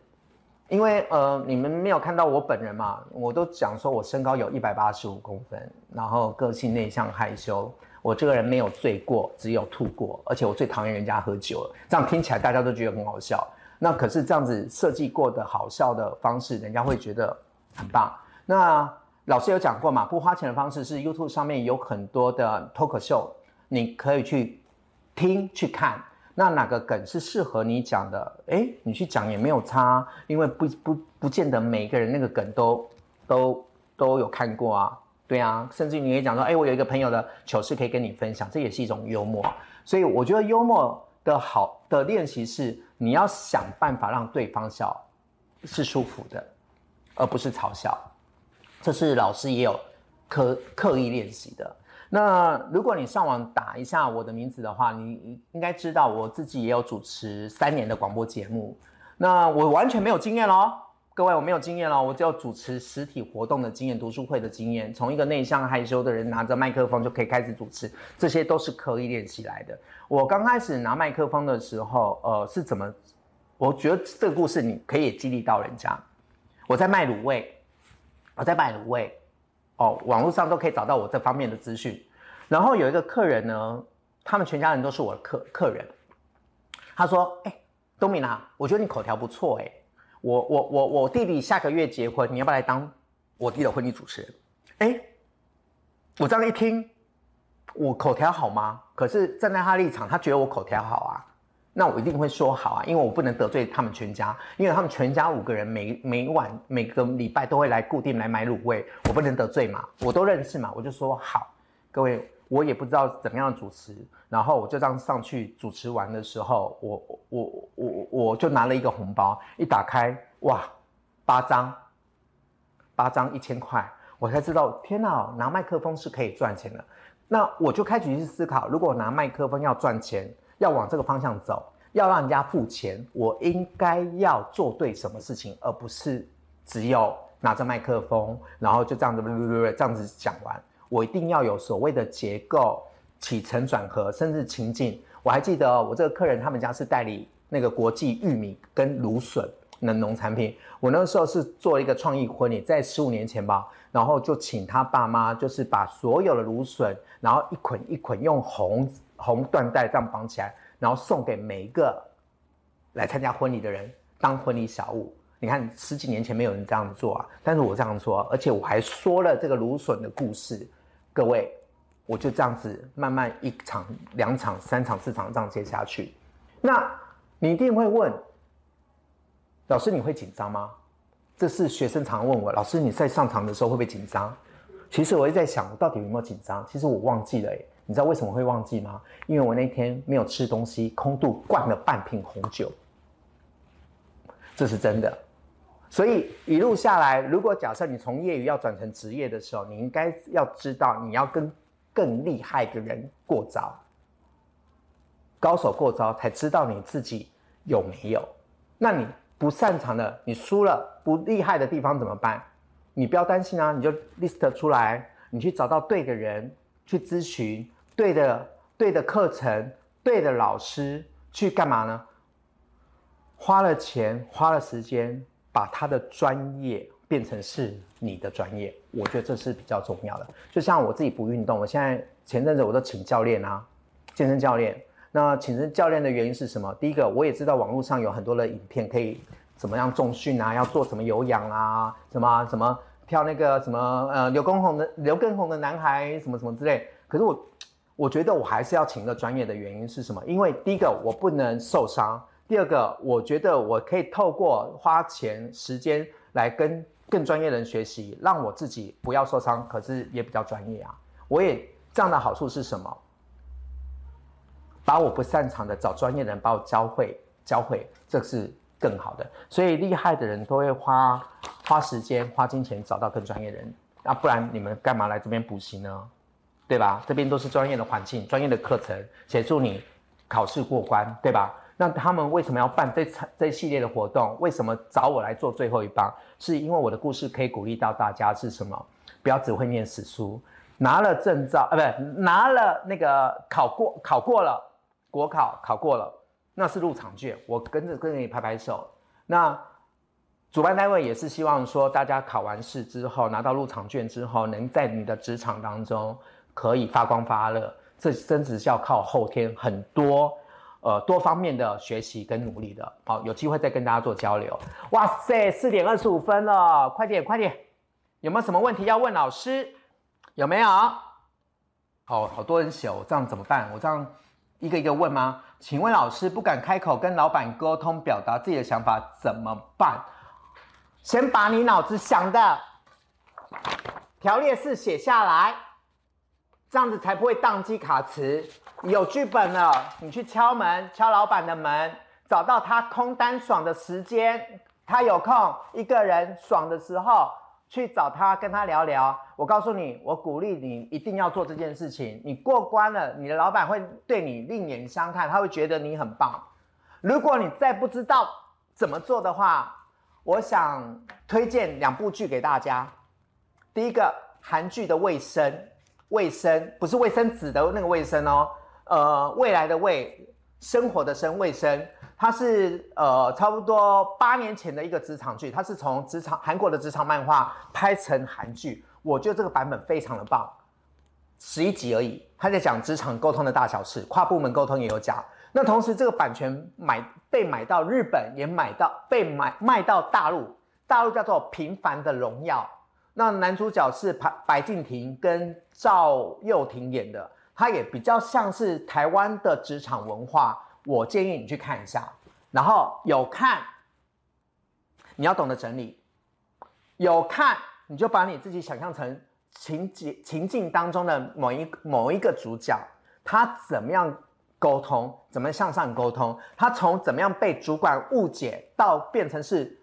因为呃，你们没有看到我本人嘛，我都讲说我身高有一百八十五公分，然后个性内向害羞，我这个人没有醉过，只有吐过，而且我最讨厌人家喝酒。这样听起来大家都觉得很好笑，那可是这样子设计过的好笑的方式，人家会觉得很棒。那老师有讲过嘛，不花钱的方式是 YouTube 上面有很多的脱口秀，你可以去听去看。那哪个梗是适合你讲的？哎，你去讲也没有差，因为不不不见得每一个人那个梗都都都有看过啊。对啊，甚至你可以讲说，哎，我有一个朋友的糗事可以跟你分享，这也是一种幽默。所以我觉得幽默的好的练习是，你要想办法让对方笑，是舒服的，而不是嘲笑。这是老师也有刻刻意练习的。那如果你上网打一下我的名字的话，你应该知道我自己也有主持三年的广播节目。那我完全没有经验哦，各位我没有经验喽，我只有主持实体活动的经验、读书会的经验。从一个内向害羞的人拿着麦克风就可以开始主持，这些都是可以练习来的。我刚开始拿麦克风的时候，呃，是怎么？我觉得这个故事你可以激励到人家。我在卖卤味，我在卖卤味。哦，网络上都可以找到我这方面的资讯。然后有一个客人呢，他们全家人都是我的客客人。他说：“哎，东明啊，我觉得你口条不错哎，我我我我弟弟下个月结婚，你要不要来当我弟的婚礼主持人？”哎，我这样一听，我口条好吗？可是站在他立场，他觉得我口条好啊。那我一定会说好啊，因为我不能得罪他们全家，因为他们全家五个人每每晚每个礼拜都会来固定来买卤味，我不能得罪嘛，我都认识嘛，我就说好，各位，我也不知道怎么样主持，然后我就这样上去主持完的时候，我我我我我就拿了一个红包，一打开，哇，八张，八张一千块，我才知道，天哪，拿麦克风是可以赚钱的。那我就开始去思考，如果拿麦克风要赚钱。要往这个方向走，要让人家付钱，我应该要做对什么事情，而不是只有拿着麦克风，然后就这样子这样子讲完。我一定要有所谓的结构、起承转合，甚至情境。我还记得我这个客人，他们家是代理那个国际玉米跟芦笋的农产品。我那个时候是做一个创意婚礼，在十五年前吧，然后就请他爸妈，就是把所有的芦笋，然后一捆一捆用红。红缎带这样绑起来，然后送给每一个来参加婚礼的人当婚礼小物。你看十几年前没有人这样做啊，但是我这样做，而且我还说了这个芦笋的故事。各位，我就这样子慢慢一场、两场、三场、四场这样接下去。那你一定会问，老师你会紧张吗？这是学生常问我，老师你在上场的时候会不会紧张？其实我一直在想，我到底有没有紧张？其实我忘记了哎。你知道为什么会忘记吗？因为我那天没有吃东西，空肚灌了半瓶红酒，这是真的。所以一路下来，如果假设你从业余要转成职业的时候，你应该要知道你要跟更厉害的人过招，高手过招才知道你自己有没有。那你不擅长的，你输了不厉害的地方怎么办？你不要担心啊，你就 list 出来，你去找到对的人去咨询。对的，对的课程，对的老师去干嘛呢？花了钱，花了时间，把他的专业变成是你的专业，我觉得这是比较重要的。就像我自己不运动，我现在前阵子我都请教练啊，健身教练。那请教练的原因是什么？第一个，我也知道网络上有很多的影片，可以怎么样重训啊，要做什么有氧啊，什么什么跳那个什么呃刘畊宏的刘畊宏的男孩什么什么之类。可是我。我觉得我还是要请个专业的原因是什么？因为第一个我不能受伤，第二个我觉得我可以透过花钱时间来跟更专业人学习，让我自己不要受伤，可是也比较专业啊。我也这样的好处是什么？把我不擅长的找专业人把我教会，教会这是更好的。所以厉害的人都会花花时间、花金钱找到更专业人，那不然你们干嘛来这边补习呢？对吧？这边都是专业的环境、专业的课程，协助你考试过关，对吧？那他们为什么要办这场这系列的活动？为什么找我来做最后一棒？是因为我的故事可以鼓励到大家是什么？不要只会念死书，拿了证照啊，不拿了那个考过考过了国考考过了，那是入场券，我跟着跟着你拍拍手。那主办单位也是希望说，大家考完试之后拿到入场券之后，能在你的职场当中。可以发光发热，这真只是要靠后天很多，呃，多方面的学习跟努力的。好，有机会再跟大家做交流。哇塞，四点二十五分了，快点快点，有没有什么问题要问老师？有没有？好，好多人写，我这样怎么办？我这样一个一个问吗？请问老师，不敢开口跟老板沟通，表达自己的想法怎么办？先把你脑子想的条列式写下来。这样子才不会宕机卡词。有剧本了，你去敲门，敲老板的门，找到他空单爽的时间，他有空一个人爽的时候，去找他跟他聊聊。我告诉你，我鼓励你一定要做这件事情。你过关了，你的老板会对你另眼相看，他会觉得你很棒。如果你再不知道怎么做的话，我想推荐两部剧给大家。第一个韩剧的《卫生》。卫生不是卫生纸的那个卫生哦，呃，未来的未，生活的生，卫生，它是呃差不多八年前的一个职场剧，它是从职场韩国的职场漫画拍成韩剧，我觉得这个版本非常的棒，十一集而已，他在讲职场沟通的大小事，跨部门沟通也有讲，那同时这个版权买被买到日本，也买到被买卖到大陆，大陆叫做平凡的荣耀。那男主角是白白敬亭跟赵又廷演的，他也比较像是台湾的职场文化。我建议你去看一下。然后有看，你要懂得整理；有看，你就把你自己想象成情节情境当中的某一某一个主角，他怎么样沟通，怎么向上沟通，他从怎么样被主管误解到变成是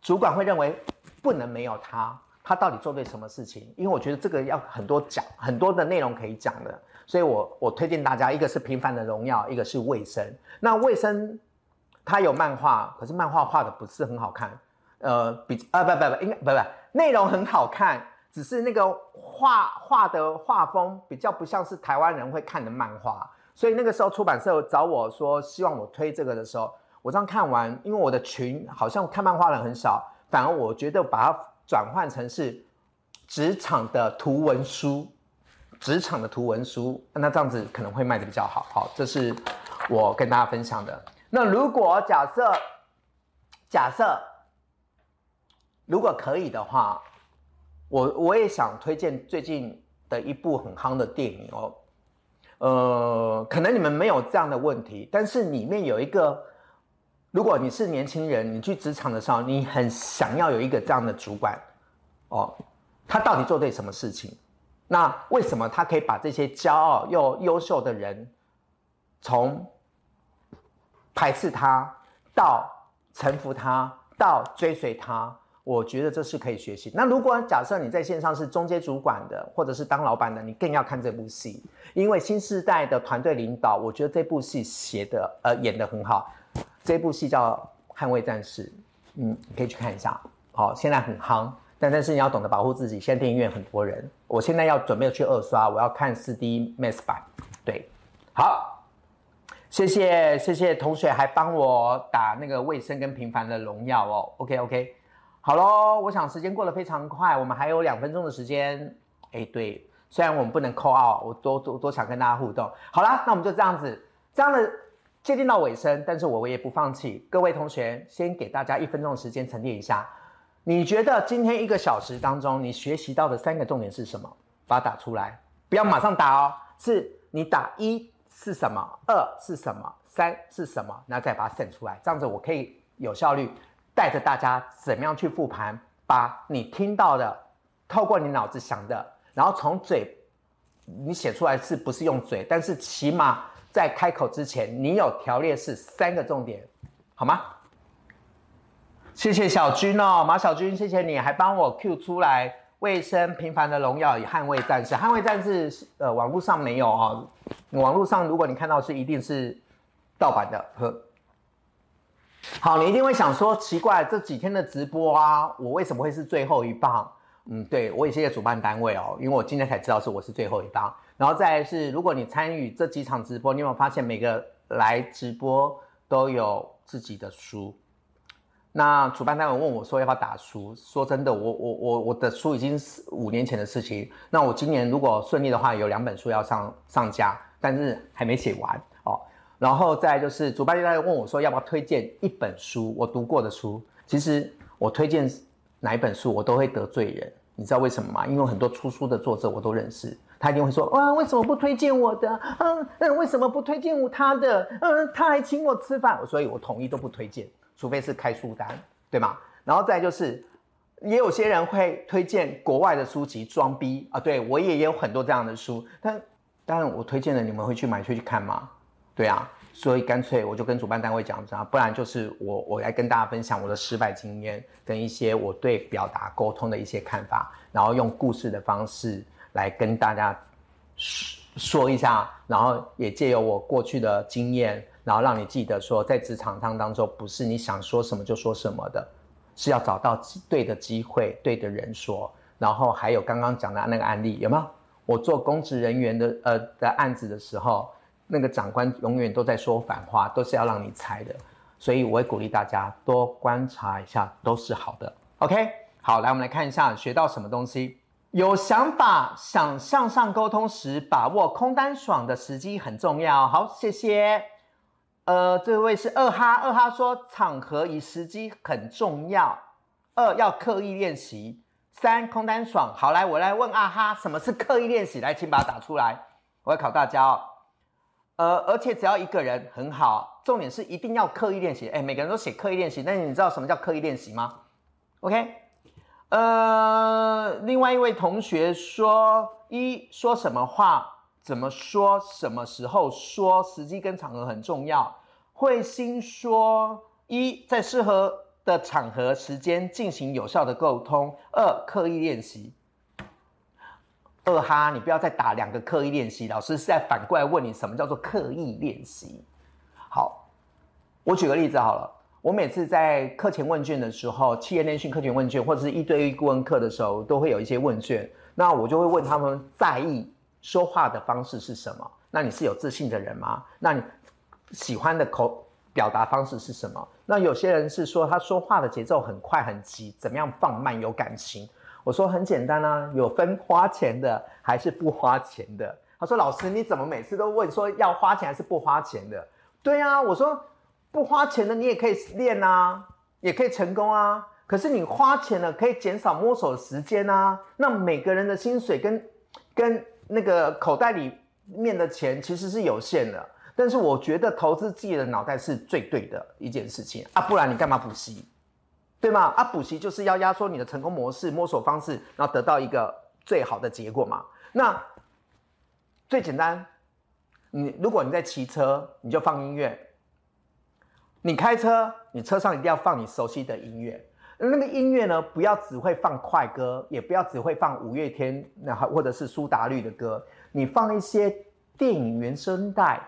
主管会认为不能没有他。他到底做对什么事情？因为我觉得这个要很多讲，很多的内容可以讲的，所以我我推荐大家，一个是《平凡的荣耀》，一个是《卫生》。那《卫生》它有漫画，可是漫画画的不是很好看，呃，比啊不不不，应该不不，内容很好看，只是那个画画的画风比较不像是台湾人会看的漫画，所以那个时候出版社找我说希望我推这个的时候，我这样看完，因为我的群好像看漫画的人很少，反而我觉得把它。转换成是职场的图文书，职场的图文书，那这样子可能会卖的比较好。好，这是我跟大家分享的。那如果假设假设如果可以的话，我我也想推荐最近的一部很夯的电影哦。呃，可能你们没有这样的问题，但是里面有一个。如果你是年轻人，你去职场的时候，你很想要有一个这样的主管，哦，他到底做对什么事情？那为什么他可以把这些骄傲又优秀的人，从排斥他到臣服他到追随他？我觉得这是可以学习。那如果假设你在线上是中阶主管的，或者是当老板的，你更要看这部戏，因为新时代的团队领导，我觉得这部戏写的呃演的很好。这部戏叫《捍卫战士》，嗯，你可以去看一下。好，现在很夯，但但是你要懂得保护自己。现在电影院很多人，我现在要准备去二刷，我要看四 D Max 版。对，好，谢谢谢谢同学还帮我打那个卫生跟平凡的荣耀哦。OK OK，好喽，我想时间过得非常快，我们还有两分钟的时间。哎，对，虽然我们不能 call out，我多多多想跟大家互动。好了，那我们就这样子，这样的。接近到尾声，但是我我也不放弃。各位同学，先给大家一分钟的时间沉淀一下。你觉得今天一个小时当中，你学习到的三个重点是什么？把它打出来，不要马上打哦。是你打一是什么，二是什么，三是什么，然后再把它省出来。这样子我可以有效率带着大家怎么样去复盘，把你听到的，透过你脑子想的，然后从嘴你写出来是不是用嘴？但是起码。在开口之前，你有条列式三个重点，好吗？谢谢小军哦，马小军，谢谢你还帮我 Q 出来卫生平凡的荣耀与捍卫战士，捍卫战士呃网络上没有哦，网络上如果你看到是一定是盗版的呵。好，你一定会想说奇怪，这几天的直播啊，我为什么会是最后一棒？嗯，对我也谢谢主办单位哦，因为我今天才知道是我是最后一棒。然后再是，如果你参与这几场直播，你有没有发现每个来直播都有自己的书？那主办单位问我说要不要打书？说真的，我我我我的书已经是五年前的事情。那我今年如果顺利的话，有两本书要上上架，但是还没写完哦。然后再就是主办单位问我说要不要推荐一本书，我读过的书。其实我推荐哪一本书，我都会得罪人，你知道为什么吗？因为很多出书的作者我都认识。他一定会说：哇，为什么不推荐我的？嗯嗯，为什么不推荐他的？嗯，他还请我吃饭，所以我统一都不推荐，除非是开书单，对吗？然后再就是，也有些人会推荐国外的书籍装逼啊，对我也也有很多这样的书，但当然我推荐的你们会去买去去看吗？对啊，所以干脆我就跟主办单位讲这样，不然就是我我来跟大家分享我的失败经验跟一些我对表达沟通的一些看法，然后用故事的方式。来跟大家说说一下，然后也借由我过去的经验，然后让你记得说，在职场当当中，不是你想说什么就说什么的，是要找到对的机会、对的人说。然后还有刚刚讲的那个案例，有没有？我做公职人员的呃的案子的时候，那个长官永远都在说反话，都是要让你猜的。所以我会鼓励大家多观察一下，都是好的。OK，好，来我们来看一下学到什么东西。有想法想向上沟通时，把握空单爽的时机很重要。好，谢谢。呃，这位是二哈，二哈说场合与时机很重要。二要刻意练习。三空单爽。好，来我来问阿哈，什么是刻意练习？来，请把它打出来，我要考大家哦。呃，而且只要一个人很好，重点是一定要刻意练习。哎，每个人都写刻意练习，但是你知道什么叫刻意练习吗？OK，呃，另外一位同学说，一说什么话，怎么说，什么时候说，时机跟场合很重要。慧心说，一在适合的场合、时间进行有效的沟通。二，刻意练习。二哈，你不要再打两个刻意练习，老师是在反过来问你什么叫做刻意练习。好，我举个例子好了，我每次在课前问卷的时候，企业内训课前问卷或者是一对一顾问课的时候，都会有一些问卷，那我就会问他们在意说话的方式是什么？那你是有自信的人吗？那你喜欢的口表达方式是什么？那有些人是说他说话的节奏很快很急，怎么样放慢有感情？我说很简单啊，有分花钱的还是不花钱的。他说：“老师，你怎么每次都问说要花钱还是不花钱的？”对啊，我说不花钱的你也可以练啊，也可以成功啊。可是你花钱了可以减少摸索的时间啊。那每个人的薪水跟跟那个口袋里面的钱其实是有限的。但是我觉得投资自己的脑袋是最对的一件事情啊，不然你干嘛补习？对吗？啊，补习就是要压缩你的成功模式、摸索方式，然后得到一个最好的结果嘛。那最简单，你如果你在骑车，你就放音乐；你开车，你车上一定要放你熟悉的音乐。那个音乐呢，不要只会放快歌，也不要只会放五月天，那或者是苏打绿的歌，你放一些电影原声带，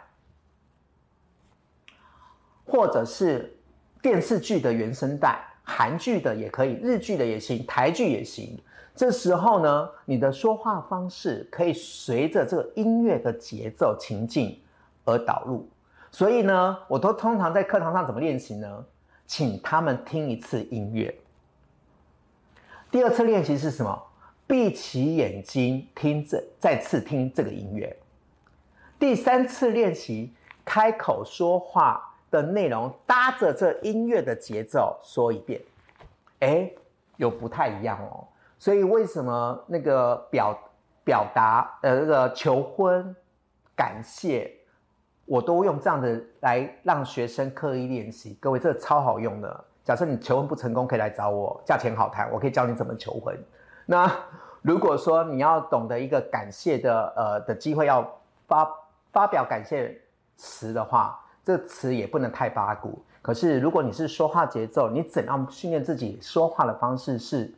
或者是电视剧的原声带。韩剧的也可以，日剧的也行，台剧也行。这时候呢，你的说话方式可以随着这个音乐的节奏、情境而导入。所以呢，我都通常在课堂上怎么练习呢？请他们听一次音乐。第二次练习是什么？闭起眼睛听这，再次听这个音乐。第三次练习开口说话。的内容搭着这音乐的节奏说一遍，哎，有不太一样哦。所以为什么那个表表达呃那个求婚感谢，我都用这样的来让学生刻意练习。各位，这超好用的。假设你求婚不成功，可以来找我，价钱好谈，我可以教你怎么求婚。那 (laughs) 如果说你要懂得一个感谢的呃的机会，要发发表感谢词的话。这词也不能太八股。可是，如果你是说话节奏，你怎样训练自己说话的方式是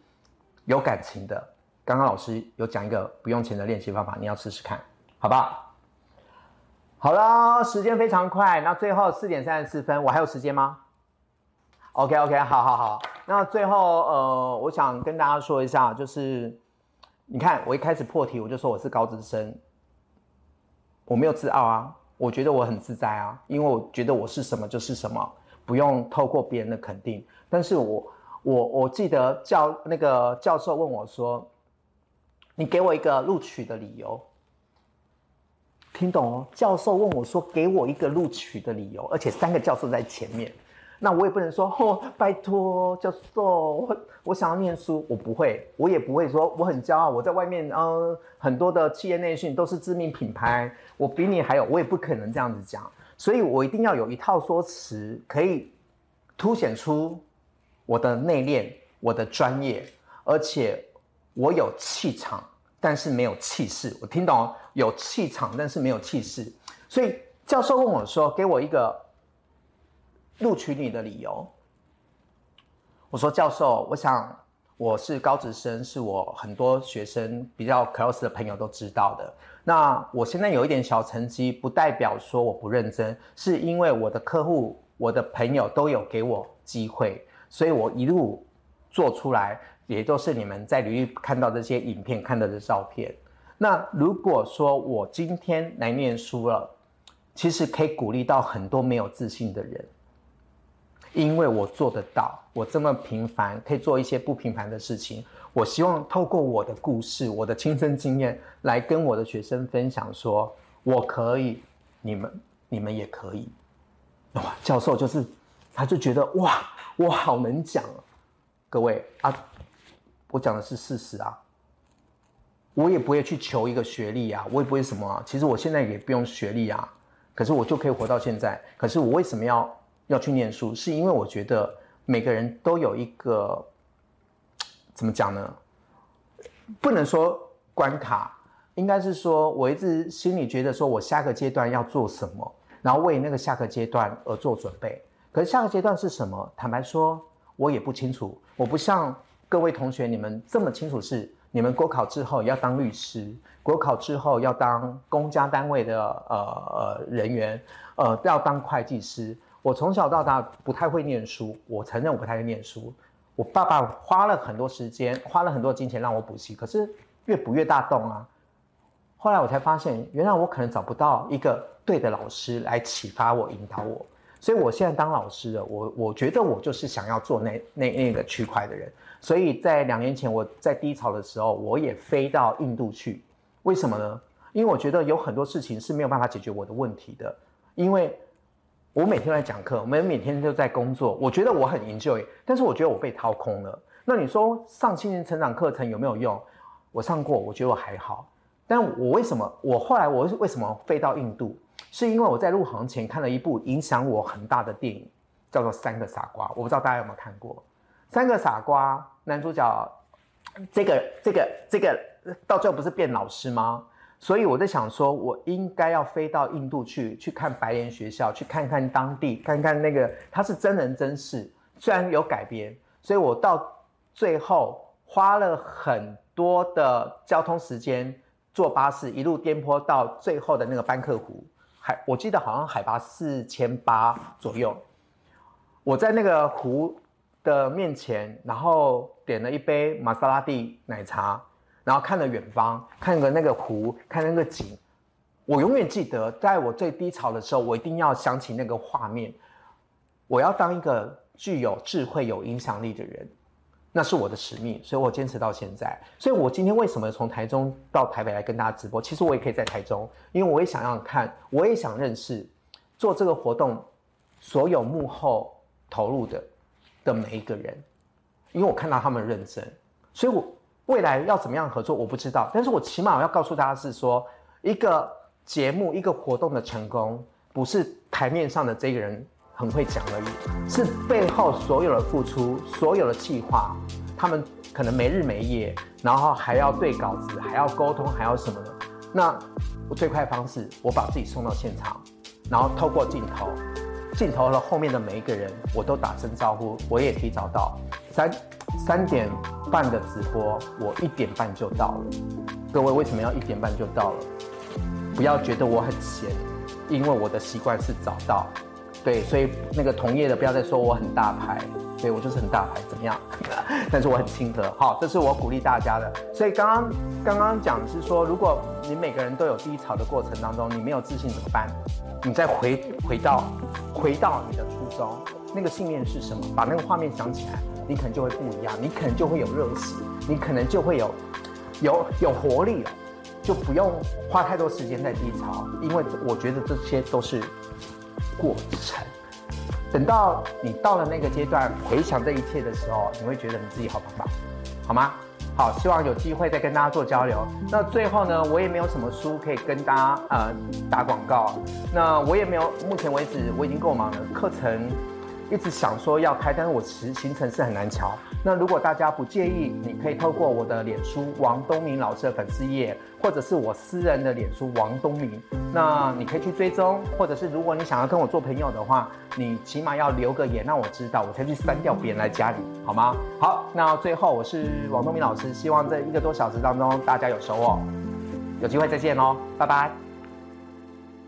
有感情的？刚刚老师有讲一个不用钱的练习方法，你要试试看，好不好？好了，时间非常快，那最后四点三十四分，我还有时间吗？OK OK，好好好。那最后呃，我想跟大家说一下，就是你看我一开始破题，我就说我是高职生，我没有自傲啊。我觉得我很自在啊，因为我觉得我是什么就是什么，不用透过别人的肯定。但是我我我记得教那个教授问我说：“你给我一个录取的理由。”听懂哦？教授问我说：“给我一个录取的理由。”而且三个教授在前面。那我也不能说哦，拜托教授，我我想要念书，我不会，我也不会说我很骄傲，我在外面，嗯，很多的企业内训都是知名品牌，我比你还有，我也不可能这样子讲，所以我一定要有一套说辞，可以凸显出我的内敛，我的专业，而且我有气场，但是没有气势，我听懂，有气场，但是没有气势，所以教授问我说，给我一个。录取你的理由，我说教授，我想我是高职生，是我很多学生比较 close 的朋友都知道的。那我现在有一点小成绩，不代表说我不认真，是因为我的客户、我的朋友都有给我机会，所以我一路做出来，也都是你们在履历看到这些影片、看到的照片。那如果说我今天来念书了，其实可以鼓励到很多没有自信的人。因为我做得到，我这么平凡，可以做一些不平凡的事情。我希望透过我的故事、我的亲身经验，来跟我的学生分享，说我可以，你们你们也可以。哇，教授就是，他就觉得哇，我好能讲。各位啊，我讲的是事实啊，我也不会去求一个学历啊，我也不会什么。其实我现在也不用学历啊，可是我就可以活到现在。可是我为什么要要去念书？是因为我觉得每个人都有一个怎么讲呢？不能说关卡，应该是说我一直心里觉得说我下个阶段要做什么，然后为那个下个阶段而做准备。可是下个阶段是什么？坦白说，我也不清楚。我不像各位同学你们这么清楚，是你们国考之后要当律师，国考之后要当公家单位的呃呃人员，呃要当会计师。我从小到大不太会念书，我承认我不太会念书。我爸爸花了很多时间，花了很多金钱让我补习，可是越补越大洞啊。后来我才发现，原来我可能找不到一个对的老师来启发我、引导我。所以我现在当老师了，我我觉得我就是想要做那那那个区块的人。所以在两年前我在低潮的时候，我也飞到印度去。为什么呢？因为我觉得有很多事情是没有办法解决我的问题的，因为。我每天在讲课，我们每天都在工作。我觉得我很 enjoy，但是我觉得我被掏空了。那你说上青年成长课程有没有用？我上过，我觉得我还好。但我为什么？我后来我为什么飞到印度？是因为我在入行前看了一部影响我很大的电影，叫做《三个傻瓜》。我不知道大家有没有看过《三个傻瓜》？男主角这个这个这个到最后不是变老师吗？所以我在想说，我应该要飞到印度去，去看白莲学校，去看看当地，看看那个他是真人真事，虽然有改编，所以我到最后花了很多的交通时间，坐巴士一路颠簸到最后的那个班克湖，海我记得好像海拔四千八左右，我在那个湖的面前，然后点了一杯玛莎拉蒂奶茶。然后看了远方，看个那个湖，看那个景，我永远记得，在我最低潮的时候，我一定要想起那个画面。我要当一个具有智慧、有影响力的人，那是我的使命，所以我坚持到现在。所以我今天为什么从台中到台北来跟大家直播？其实我也可以在台中，因为我也想要看，我也想认识做这个活动所有幕后投入的的每一个人，因为我看到他们认真，所以我。未来要怎么样合作，我不知道。但是我起码要告诉大家是说，一个节目、一个活动的成功，不是台面上的这个人很会讲而已，是背后所有的付出、所有的计划，他们可能没日没夜，然后还要对稿子，还要沟通，还要什么的。那我最快的方式，我把自己送到现场，然后透过镜头，镜头的后面的每一个人，我都打声招呼，我也提早到三。三点半的直播，我一点半就到了。各位为什么要一点半就到了？不要觉得我很闲，因为我的习惯是早到。对，所以那个同业的不要再说我很大牌，对我就是很大牌，怎么样？(laughs) 但是我很亲和，好，这是我鼓励大家的。所以刚刚刚刚讲是说，如果你每个人都有低潮的过程当中，你没有自信怎么办？你再回回到回到你的初衷，那个信念是什么？把那个画面想起来。你可能就会不一样，你可能就会有热情，你可能就会有有有活力了，就不用花太多时间在低潮，因为我觉得这些都是过程。等到你到了那个阶段，回想这一切的时候，你会觉得你自己好棒棒，好吗？好，希望有机会再跟大家做交流。那最后呢，我也没有什么书可以跟大家呃打广告，那我也没有，目前为止我已经够忙了，课程。一直想说要开，但是我实行程是很难瞧。那如果大家不介意，你可以透过我的脸书王东明老师的粉丝页，或者是我私人的脸书王东明，那你可以去追踪，或者是如果你想要跟我做朋友的话，你起码要留个言让我知道，我才去删掉别人来加你，好吗？好，那最后我是王东明老师，希望这一个多小时当中大家有收获，有机会再见喽，拜拜。